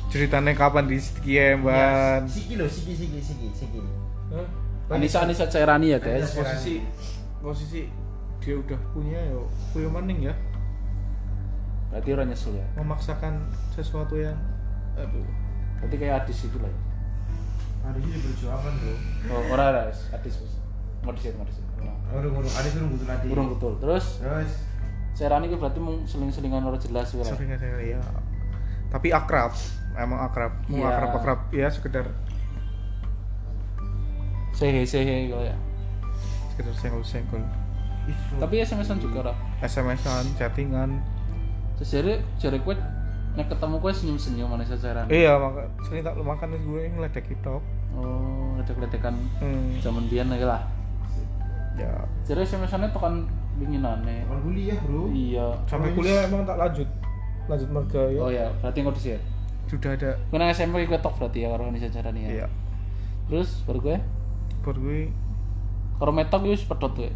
Ceritanya kapan di sekian, ban. Siki lo, siki siki siki siki. Anissa Anissa Cairani ya, guys. Anissa posisi posisi dia udah punya ya punya maning ya Berarti orang nyesel ya. memaksakan sesuatu yang aduh Berarti kayak Adis itu lah ya. Ada sih diperjuangkan bro. Oh, orang ada Adis. Disit, mau disit. Urung urung, ada urung butuh tadi. Burung betul. Terus Terus Cairani itu berarti mau seling-selingan orang jelas sering aja ya tapi akrab emang akrab mau Iya. akrab akrab ya sekedar Sehe sehe gitu ya. sekedar senggol senggol Tapi SMS-an juga lah. SMS-an chattingan Terus jadi jadi gue nek ketemu gue senyum-senyum Anissa Cairani. iya maka sering tak lu makan gue ngeledek itu Oh, ledek-ledekan hmm, zaman biyen lagi lah. ya Jadi SMS-annya tekan binginane. Kan kuliah bro. Iya. sampai kuliah emang tak lanjut lanjut marga ya Oh ya, berarti nggak disit. sudah ada nang SMP gue tok berarti ya karo Anissa Cairani ya. iya Terus baru gue baru gue karo metok gue wis pedot gue.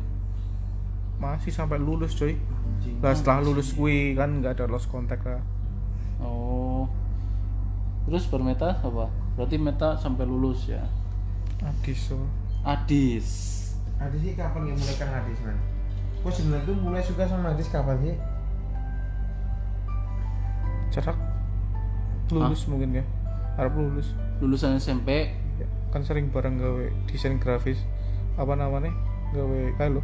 masih sampai lulus coy lah setelah lulus gue kan nggak ada lost contact lah Oh. Terus bermeta apa? Berarti meta sampai lulus ya. Adis so Adis. Adis sih kapan ya mulai kang Adis man? Kok sebenarnya tuh mulai suka sama Adis kapan sih? cerak lulus mungkin ya harap lulus Lulusan SMP. Ya, kan sering bareng gawe desain grafis apa namanya gawe kayak lo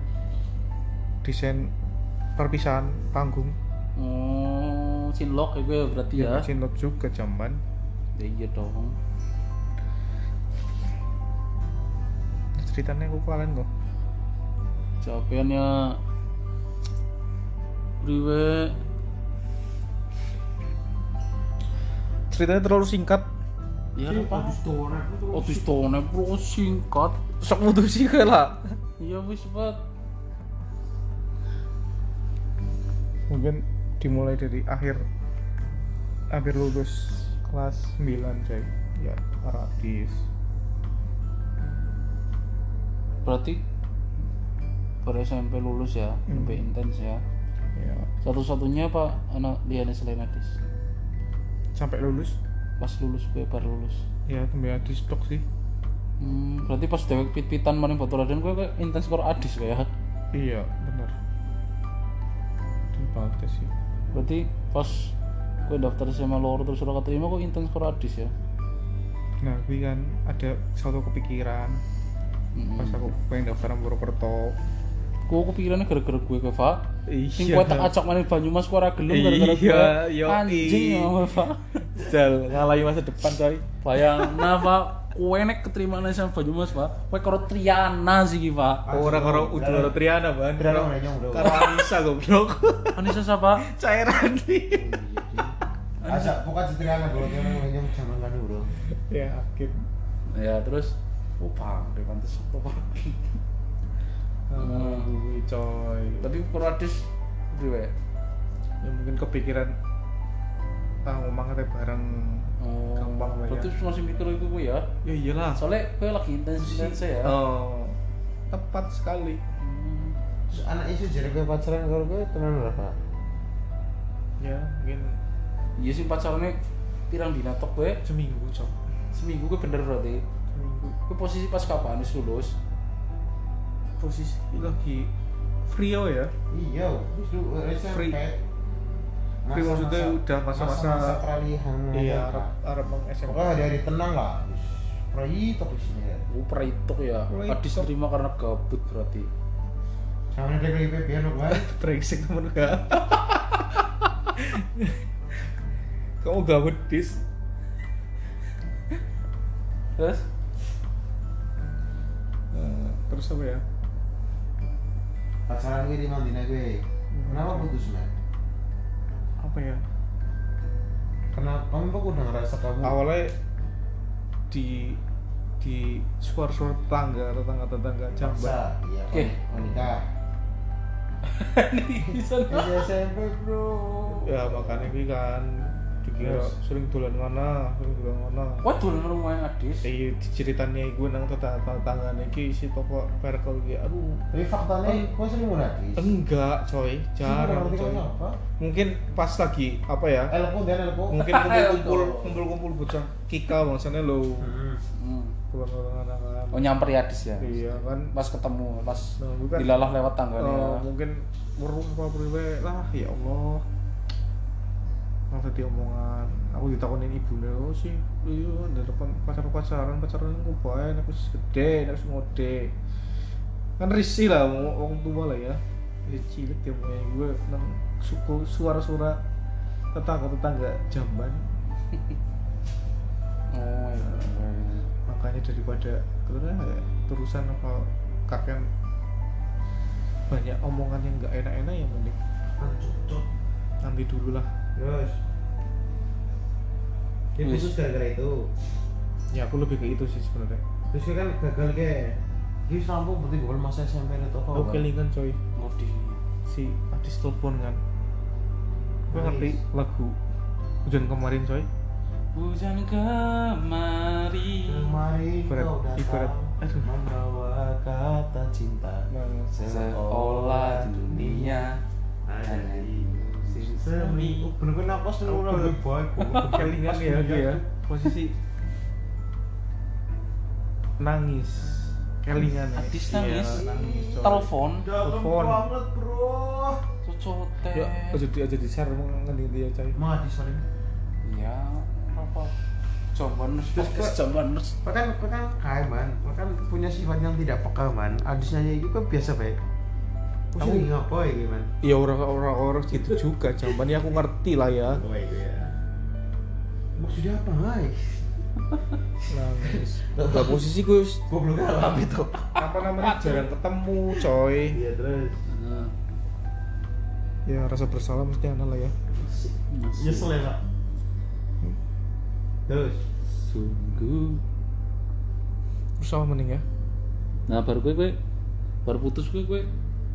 desain perpisahan panggung Oh, cinlok ya gue berarti ya. desain lot juga zaman Ya iya dong. ceritanya aku kalian kok Jawabannya Priwe ceritanya terlalu singkat Ya apa? Otis tone bro singkat. sok mutusi kayak lah Iya wis banget. mungkin dimulai dari akhir hampir lulus kelas 9 coy ya Aradis Berarti pada SMP lulus ya, Hmm. sampai intens ya. ya Satu-satunya apa anak Liana selain Adis? sampai lulus Pas lulus gue baru lulus. ya kembali Adis tok sih Hmm, berarti pas dewek pit-pitan maning batu raden gue kayak intens karo Adis kayak. iya bener itu sih Berarti pas gue daftar SMA loro terus ora keterima kok intens karo Adis ya. nah gue kan ada satu kepikiran Mm-mm. pas aku pengen daftar Purwokerto Gue kepikirannya gara-gara gue ke Pak Sing Iya. kowe tak ajak main Banyumas ora gelem gara-gara Iya, gue yoi. anjing ya Pak. Jal ngalahi masa depan coy. Bayang nah Pak, kowe nek keterima nang sama Banyumas Pak, kowe karo Triana sih Pak. Orang orang udah orang Triana bro. Karo Anissa goblok. Anissa siapa? Cairan nih. Asa bukan Citriana bro, nyong zaman kan bro. Ya akhir. Ya terus oh dia pantes apa Pak? Ah, gue coy. Tapi Purwadis priwe? Ya mungkin kepikiran ah ngomong kata bareng Oh, Gampang lah ya. Berarti masih mikir itu gue ya. ya iyalah Soalnya gue lagi intens-intens ya. oh tepat sekali Hmm. Anak isu jadi gue pacaran kalau gue tenan berapa? Ya Iya sih pacarnya pirang dina tok gue. seminggu cok Seminggu gue bener berarti. seminggu Gue posisi pas kapan wis lulus? posisi lagi Frio ya Iya, SMP. Free. Free maksudnya udah masa-masa- masa peralihan. iya. Arab Arab Bang SMA Pokoknya hari-hari tenang lah. Prai top di sini ya. Gue ya. Adis terima karena gabut berarti. Sama ada lagi PBN lo kan. brengsek temen gak kamu gabut dis Terus? Eh, terus apa ya Pacaran gue di Mandina gue. Kenapa putus man? apa ya Kenapa? Kamu kok udah ngerasa kamu awalnya di di suara-suara tetangga tetangga tetangga jamban Masa? Iya, Oke. mau nikah. Bisa Masih SMP bro. ya makanya gue kan dikira Terus? sering dolan mana sering dolan mana Wah dulu rumah Adis. iya ceritanya gue nang tetangga tetangganya ki si toko perkel gitu aduh Tapi faktanya, kau sering mau nakis? enggak coy jarang coy apa? mungkin pas lagi apa ya Elko dan Elko. mungkin kumpul-kumpul kumpul-kumpul bocah kika bangsanya lo Hmm. Hmm. kan Oh nyamper ya Adis ya. iya kan Pas ketemu, pas Nah, dilalah lewat tangganya. Oh, mungkin weruh apa priwe lah ya Allah langsung diomongan aku ditakutin ibunya oh sih iya dari depan pacar pacaran pacaran aku baik aku wis gede aku ngode kan risih lah mau orang tua lah ya. Ya cilik dia punya gue nang suku suara-suara tetangga tetangga jamban. Oh iya. makanya daripada karena ya, terusan apa kakek banyak omongan yang nggak enak-enak ya mending nanti dulu lah Terus. Dia putus gara-gara itu. ya aku lebih ke itu sih sebenarnya Terus dia kan gagal ke. Dia selampung berarti bukan masa SMP itu kok. aku kelingan coy Ngodi. si artis telepon kan gue ngerti lagu hujan kemarin coy Hujan kemari. Kemarin Ibarat- kau datang ibarat- aduh. membawa kata cinta Seolah dunia ada di musim semi. Bener kan apa sih Apa? lebih baik. kelingan ya ya posisi nangis kelingan ya Artis Iya, nangis. nangis. Telepon. Telepon. banget bro. Cocote. ya aja di aja di share mengenai dia coy Mati sorry. Ya apa? Jamban nurse. Terus Podcast kok- jamban nurse. Bahkan bahkan kayak man, bahkan punya sifat yang tidak peka man. Adisnya itu kan biasa baik. Aku Aku- sih ngapain gimana? ya orang orang orang gitu juga jamban ya aku ngerti lah ya Oh itu ya. Maksudnya apa, Hai? nangis Gak posisi gue Goblok alam itu. apa namanya jarang ketemu coy Iya terus. Nah, ya rasa bersalah mesti ada lah ya Nyesel ya pak. Terus. Sungguh. terus apa mending ya Nah baru gue gue baru putus gue gue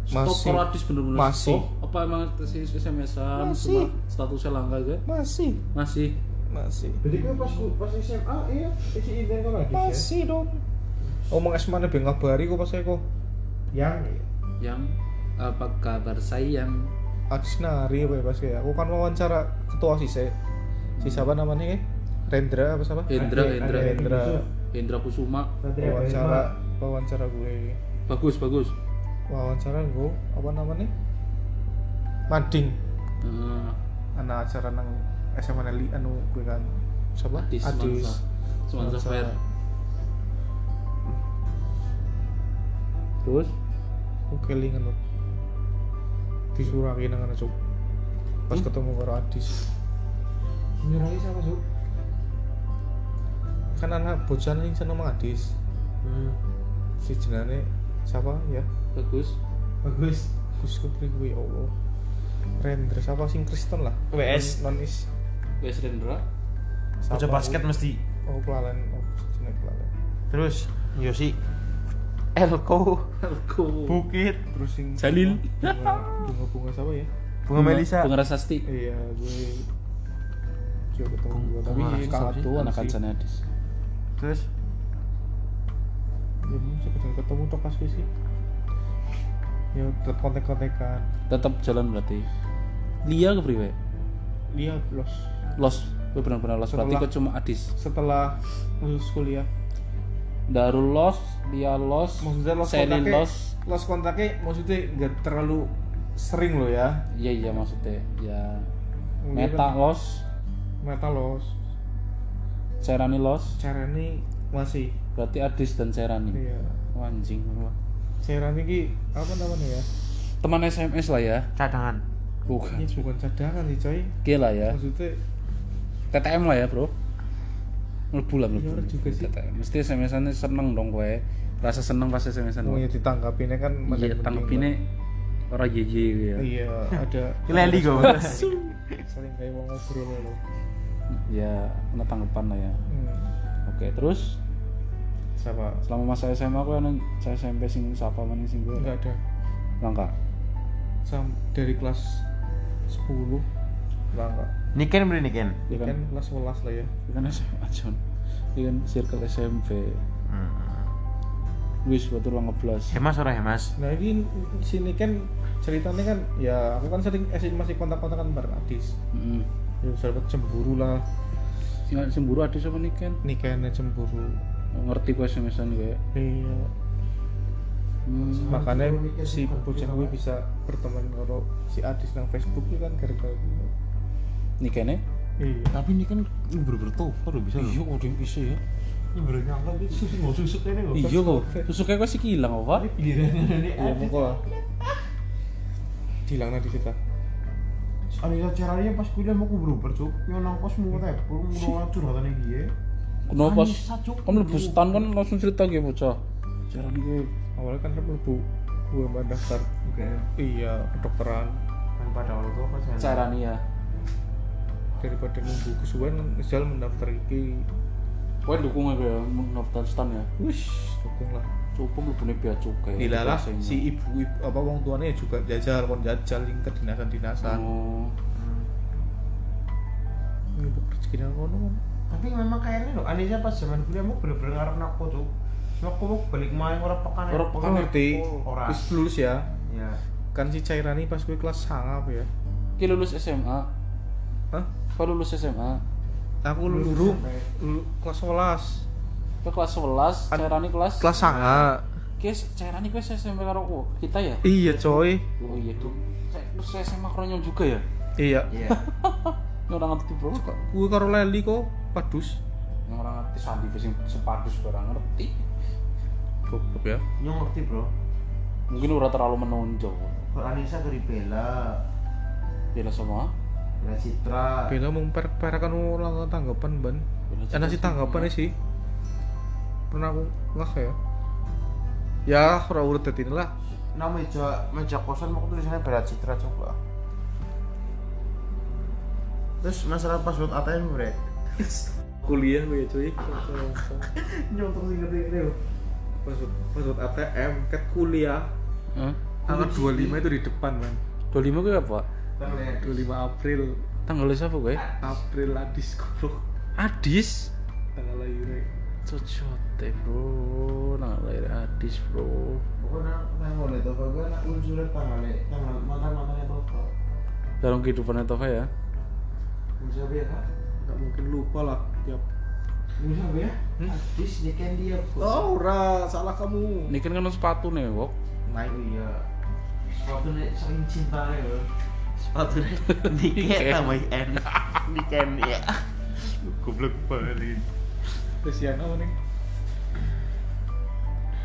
stop Masih. sporadis bener-bener Masih. stop. Apa emang si SMS-an Masih. cuma statusnya langka gue? masih Masih. masih Jadi gue pas pas SMA iya isi Inten kan lagi ya. masih dong omong es mana ben ngabari kok pas aku Yang Yang apa kabar sayang? Adis nari apa ya pas kayak aku kan wawancara ketua sih saya si siapa namanya ya Rendra apa siapa Hendra, Hendra, Hendra. Hendra Kusuma. Wawancara wawancara gue Bagus, bagus. Wawancara gue apa namanya? Mading. Nah, anak acara nang SMA Nelly anu gue kan. Siapa? Adis Semansa. Fair. Terus? Oke kelingan loh disuraki nang ana cuk. Pas ketemu karo Adis. Nyurangi siapa Cuk? kan anak bocah yang seneng Adis. Hmm. si jenane siapa? Ya bagus Bagus. Gus Kupri kuwi ya Allah Rendra siapa sing Kristen lah WS. non, non is Wes Rendra Baca basket mesti. oh kelalen oh kelalen Terus Yosi. Elko. aku Bukit. terus sing Jalil. bunga bunga, siapa ya Bunga Melisa. Bunga Rasasti iya gue coba ketemu juga tapi satu sih. anak kancane Adis Terus ya sekedar ketemu tok pas kuwi sih ya tetap kontek-kontekan. Tetap jalan berarti. Lia ke priwe? Dia los. Los. Gue benar-benar los. Berarti Setelah- kok cuma Adis? setelah lulus kuliah. Darul los Lia los maksudnya los kontaknya los. los kontaknya maksudnya nggak terlalu sering loh ya? Iya iya maksudnya ya. Iya Meta kan? los. Meta los. Serani los. Cara ini masih. Berarti Adis dan Serani iya. Oh, anjing saya ini apa namanya ya? Teman SMS lah ya. Cadangan. bukan. Ini bukan cadangan sih coy. Oke lah ya. Maksudnya TTM lah ya bro. Mlebu lah Iya, mlebu. Orang juga sih. TTM mesti SMS-an seneng dong kowe. Rasa seneng pas SMS-an mau ya ditanggapinnya kan iya tanggepinnya orang jeje ya. Iya ada Leli kok. saling kayak mau ngobrol loh ya kena tanggapan lah ya. Hmm. oke terus siapa selama masa SMA aku yang saya SMP sing siapa mana sing gue nggak ada. Langka. Sam dari kelas 10 lah enggak Niken beli Niken. Iya kan? Kan kelas 11 lah ya. Iya kan SMA John Iya kan? Circle SMP Hmm. wis betul lah ngeblas Hemas ora hemas. nah ini sini kan ceritanya kan ya aku kan sering eh, masih kontak-kontakan bareng Adis. Mm ya sahabat cemburu lah. Cemburu ada siapa nih kan nikahnya cemburu ngerti gue SMS-an gue iya. Hmm. makanya si bocah gue bisa berteman karo si Adis nang Facebook itu kan gara-gara gue. nih kene iya. Tapi ini kan bener-bener tofa loh bisa. Iya dia bisa ya? Ini bener nyangka gitu susu mau susuk ini kok. iya kok. Susuknya gue sih hilang apa Giliran ini iya hilang nanti kita. Anissa caranya pas kuliah mau berubah cuk. Yang nang kos mau tepur mau curhatan dia kenapa? Pas kamu lebu stan kan? Langsung cerita gitu bocah cara nih gue. Awalnya kan lebu. Gue mbak daftar oke. Iya kedokteran. Kan pada waktu itu pas cara nih ya daripada nunggu kesuwen misal mendaftar iki gue dukung gue ya? Daftar stan ya? Wish dukung lah. Cukup lu punya biaya cukai. Gila lah si ibu, ibu apa wong tuanya juga jajal kon jajal yang ke dinasan dinasan oh. Ini rezeki nang kan tapi memang kayaknya loh Anissa pas zaman kuliah mau bener-bener ngarep nakku cuk. Aku mau balik main orang pekan Orang pekan ngerti. Ora. wis lulus ya? Ya kan si Cairani pas gue kelas sanga apa ya. Ki lulus SMA Hah? kau lulus SMA aku Lulus lulus sampai- lulu, kelas 11 ke kelas 11 An- Cairani kelas kelas sanga. Kes Cairani gue SMP karo oh, kita ya? Iya coy. Oh iya tuh saya terus saya SMA kronyong juga ya? Iya. Iya Orang ngerti bro. Gue karo Leli kok padus. Yang orang ngerti sandi sing sepadus orang ngerti. Goblok ya. Nyong ngerti bro. Mungkin udah terlalu menonjol. Kalau Anissa dari Bella Bela semua Bella Citra. Bella mau per-perakan ulang tanggapan ban Bella Enak sih. tanggapan sih. Pernah aku ngeh ya. Ya ora urut dadi lah. Nama meja meja kosan mau tulisannya Bella Citra coba terus masalah password ATM bre? Kuliah gue cuy. Nyong terus inget ini password password ATM ket kuliah. Hah? tanggal 25 itu di depan man. 25 gue apa? 25 April. Tanggalnya siapa gue? April Adis goblok. Adis? Tanggal lahirnya. Cocote bro. Nggak lahir Adis bro. Pokoknya tanggal itu gue nak unsurnya tanggal tanggal mantan mantannya Tova. Dalam kehidupannya Tova ya bisa ya kak? Nggak mungkin lupa lah tiap. Bisa ya? Adis dia kan dia oh ora salah kamu. Ini kan kan sepatu nih Wok naik iya. Sepatunya saking cinta ya sepatunya Niken. Niken sama N. Niken ya goblok banget. Kesian apa nih.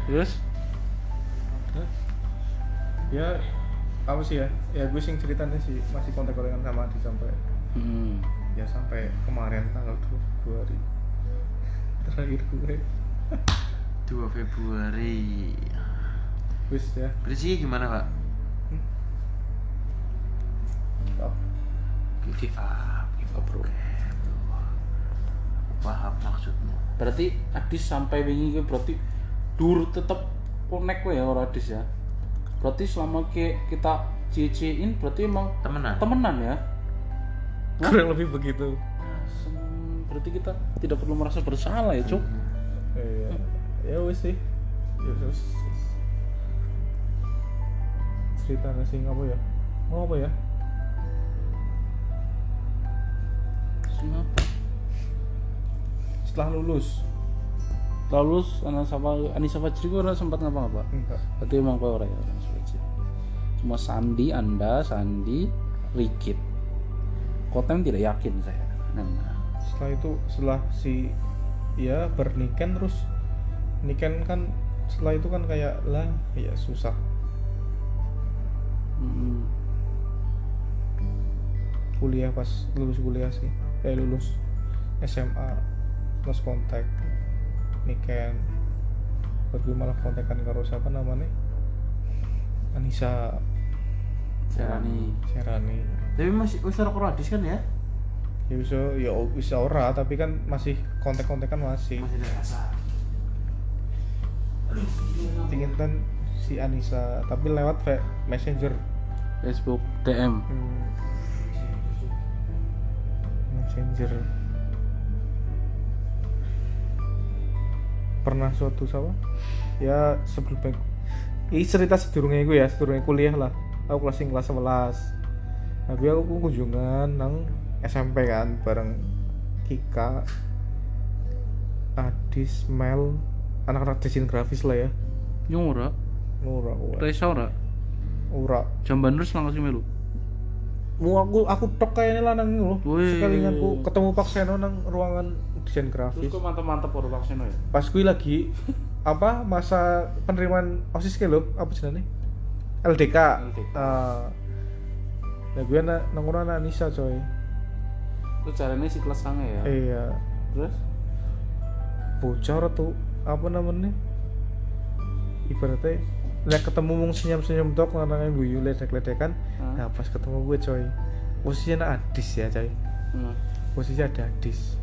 Terus? ya apa sih ya? Ya gue sing ceritanya sih masih kontak-kontakan sama Adi sampai Hmm. ya sampai kemarin tanggal 2 Februari terakhir gue 2 Februari wis ya Berarti gimana pak? Stop. Give up, give up bro. Paham maksudmu Berarti Adis sampai wingi gue berarti dur tetep connect gue ya orang Adis ya. Berarti selama ke kita cie-ciein berarti emang Temenan? temenan ya. Kurang lebih begitu Berarti kita tidak perlu merasa bersalah ya, Cuk. Iya. Ya wis sih. Ya wis. wis. Cerita sing apa ya? Mau apa ya? Kenapa? Setelah lulus. Lalu anak sama Anissa Fajri gue sempat ngapa-ngapa. Enggak. Berarti emang kau orang ya Anissa Fajri. Cuma Sandi, Anda, Sandi, Rikit. Kotem tidak yakin saya. Nah, Setelah itu setelah si ya berniken terus niken kan setelah itu kan kayak lah ya susah. Mm, kuliah pas lulus kuliah sih. Eh lulus SMA lost kontak niken. Baru malah kontekan karo siapa namanya? Anissa. Serani. Serani Tapi masih usah rokok radis kan ya? ya bisa ya bisa ora tapi kan masih kontek-kontekan masih. Masih ada rasa. Ingin kan si Anissa tapi lewat ve- messenger. Facebook DM. Hmm. messenger. Pernah suatu sama ya sebelum ini cerita sedurungnya gue ya sedurungnya kuliah lah. Aku kelas kelas 11 tapi aku kunjungan nang SMP kan bareng Kika Adis Mel anak-anak desain grafis lah ya Nyong ora, ora ora Reza ora. ora Jamban terus langsung melu. mau aku aku tok kayaknya lah nang Wih. sekalian aku ketemu Pak Seno nang ruangan desain Terus grafis kok mantap-mantap baru vaksin ya? pas gue lagi apa masa penerimaan osis ke lo apa jenenge LDK LDK. Ah. Nah gue na nongkrong anak Nisa coy. Lu caranya si kelas sange ya. iya. Terus? Bocor tuh apa namanya? Ibaratnya lihat ketemu mung senyum senyum tok lanangan guyu ledek ledekan Hah? nah pas ketemu gue coy posisinya anak adis ya coy. Hmm. posisi ada adis.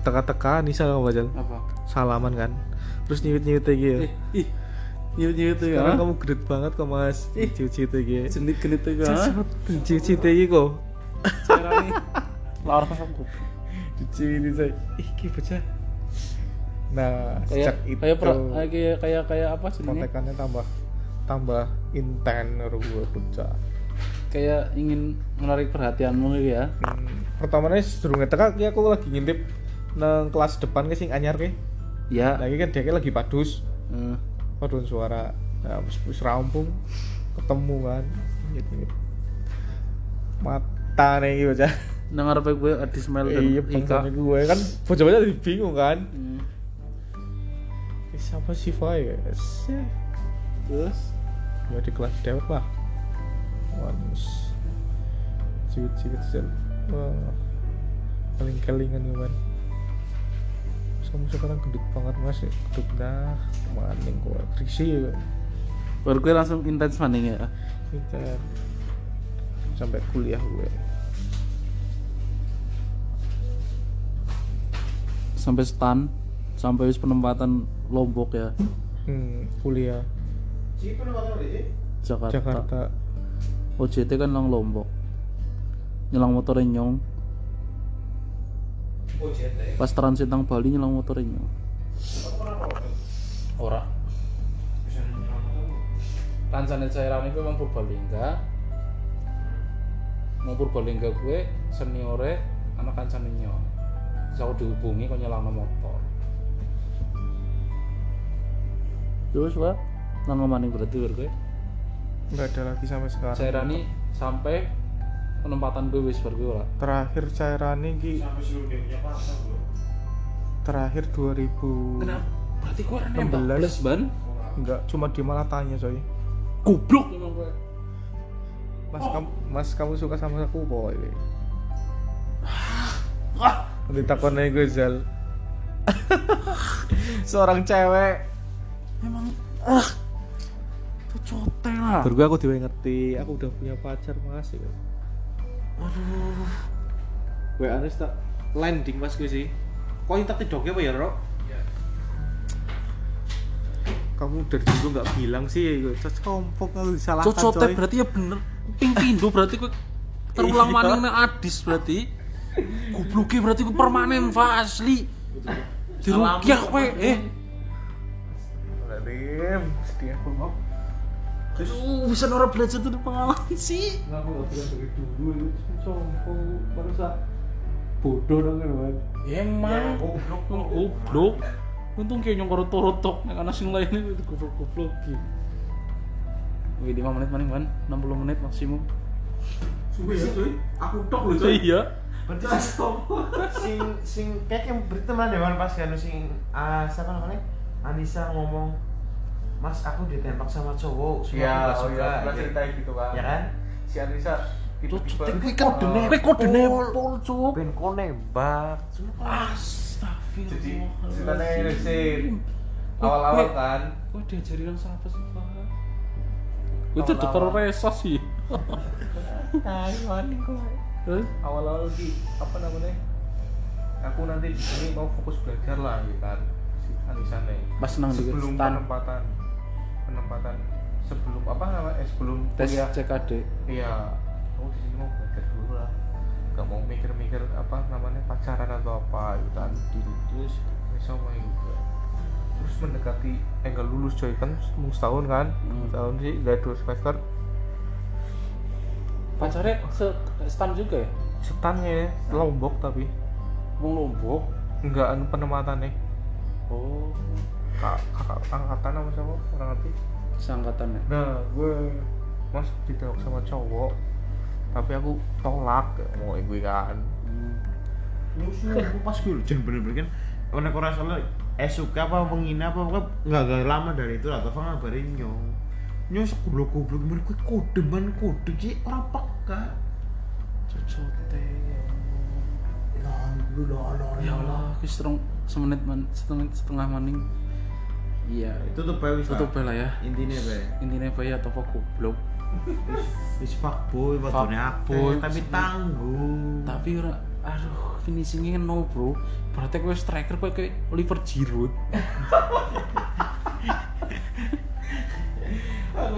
Teka-teka Nisa kamu bajal. Apa? salaman kan. Terus nyuit nyuit lagi ya. Eh, ih, nyut nyut tuh ya. sekarang kamu gede banget kok mas Ih. nyuit nyuit lagi Senit genit tuh ya. nyuit nyuit lagi kok Caranya larang aku. dicuitin saya ih bocah nah sejak itu kayak kayak kayak kayak apa sih? kontekannya tambah tambah inten gue bocah Kayak ingin menarik perhatianmu gitu ya. hmm, pertamanya sedurunge teka ki aku lagi ngintip nang kelas depan ke sing anyar ke Ya. lagi kan dia lagi padus Eh, paduan suara wis wis rampung ketemu kan gitu mata nih gitu bocah. Nang ngarepe gue Adi Smile dan iya Ika. gue kan bocah-bocah jadi bingung kan. Hmm. Eh, siapa sih Fai. Terus? Ya di kelas dewek lah. Once ciut-ciut sel wah keling-kelingan gue kan kamu sekarang gendut banget mas ya gendut nah maning gue krisi ya baru gue langsung intens maning ya. kita sampai kuliah gue Sampai stan, sampai wis penempatan Lombok ya, hmm, kuliah Jakarta. Jakarta OJT kan nang Lombok. Nyelang motor nyong. Pas transit nang Bali nyelang motor nyong. Ora. Kancane cairan itu emang Purbalingga. Mau Purbalingga gue seniore anak kancane nyong. Terus aku dihubungi kok nyelang motor. Terus wa nang maning berarti gue nggak ada lagi sampai sekarang Cairani sampai penempatan gue wis bar gue ora. terakhir Cairani ki Sampai seluruh dia punya pasar bro terakhir 2000 Kenapa? Berarti gue orang 16. nembak plus ban? Enggak cuma dia malah tanya coy goblok emang gue mas kamu mas kamu suka sama aku boy ah nanti takutnya gue zal seorang cewek emang ah itu cote lah Baru gue aku diwe ngerti, aku udah punya pacar mas ya. Aduh. Gue anis tak landing mas gue sih. Kok yang tak tidoknya apa ya Rok? Kamu dari dulu nggak bilang sih, gue cocok kompok kalau disalahkan cocote coy. berarti ya bener. Ping pindo berarti gue terulang Iya. maning nek adis berarti. Gobloknya berarti gue permanen Pak, asli. Dirugiah kowe eh. Rim, sedih aku Aduh, bisa orang belajar dari pengalaman sih. Nggak aku nggak bilang dari dulu itu compok baru sa bodoh dong kan. emang. Goblok goblok. Untung kayak nyongkor torotok nek ana sing lainnya itu goblok-goblok gitu. Wih, 5 menit maning kan 60 menit maksimum. Suwe ya cuy, aku tok loh iya. Berarti sing sing kayak yang berteman ya pas kan sing ah siapa namanya? Anissa ngomong Mas aku ditembak sama cowok semua Iya, aku oh suka iya, pernah ceritain gitu kan. ya kan? Si Anissa tiba-tiba Kuwi kode nepol, kode nepol, cuk. ben kok nembak? Astagfirullah. Jadi ceritanya ini sih awal-awal kan. Kok diajari nang siapa sih, Pak? Gue tuh karo resa sih. Terus awal-awal di apa namanya? Aku nanti di sini mau fokus belajar lah gitu kan si Anissa nih. Pas nang di sebelum penempatan penempatan sebelum apa namanya eh, sebelum tes kuliah. CKD. iya. Aku di sini mau belajar dulu lah. Gak mau mikir-mikir apa namanya pacaran atau apa gitu kan. Terus bisa main juga terus mendekati eh lulus coy kan mau setahun kan. Hmm. setahun sih udah dua semester. Pacarnya se stan juga ya? setannya lombok tapi. Wong Lombok. enggak anu penempatan nih Oh, kak kakak angkatan apa siapa orang ngerti seangkatan ya. nah gue mas ditolak sama cowok tapi aku tolak mau gue kan Hmm. pas gue jangan bener-bener kan orang orang salah eh suka apa menghina apa apa nggak gak lama dari itu lah Tova ngabarin nyong nyong segoblok goblok gimana gue kode man kode sih orang peka Cocote. lalu lalu Ya Allah, aku setengah semenit man, setengah setengah maning. Iya, itu tuh bae wis tutup Pak. lah ya. intinya bae Intinya apa ya atau goblok. wis fuckboy wadone akeh tapi tangguh Tapi ora aduh finishingnya nol bro. Berarti gue striker gue kayak Oliver Giroud.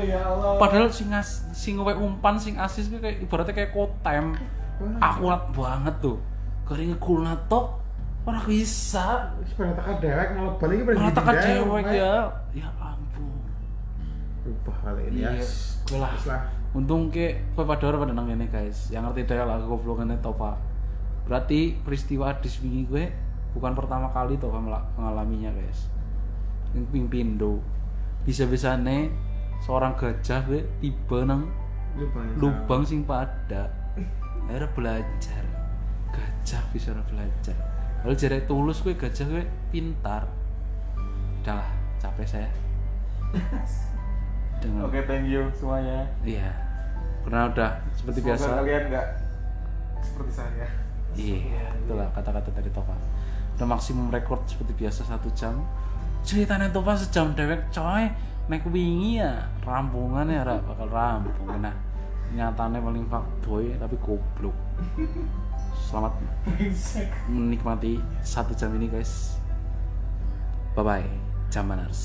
Ya Allah. Padahal sing as, sing umpan sing asis kayak ibaratnya kayak kotem. Akurat banget tuh. Kering ngegulna tok ora bisa. Wis pada tekan dewek malah balik iki malah tekan cewek ya. Ya ampun. Lupa kali ini ya Iya, gue lah. Wis lah. Untung ke kowe pada nang kene guys. Yang ngerti dhewe lah goblokane Tova berarti peristiwa adis wingi gue bukan pertama kali melak- mengalaminya guys. Yang ping pindo bisa bisane seorang gajah gue tiba nang lubang lubang sing pada akhirnya belajar. Gajah bisa belajar kalau jadi tulus gue gajah gue pintar udahlah capek saya dengan oke thank you semuanya Iya. Karena udah seperti Semoga biasa. kalian nggak seperti saya Iya, itulah kata-kata dari Tova. Udah maksimum record seperti biasa satu jam. Ceritanya Tova sejam dewek coy. Nek wingi ya rampungan ya bakal rampung. Nah, nyatanya paling fuckboy tapi goblok. Selamat menikmati satu jam ini guys. Bye bye, Jamaners.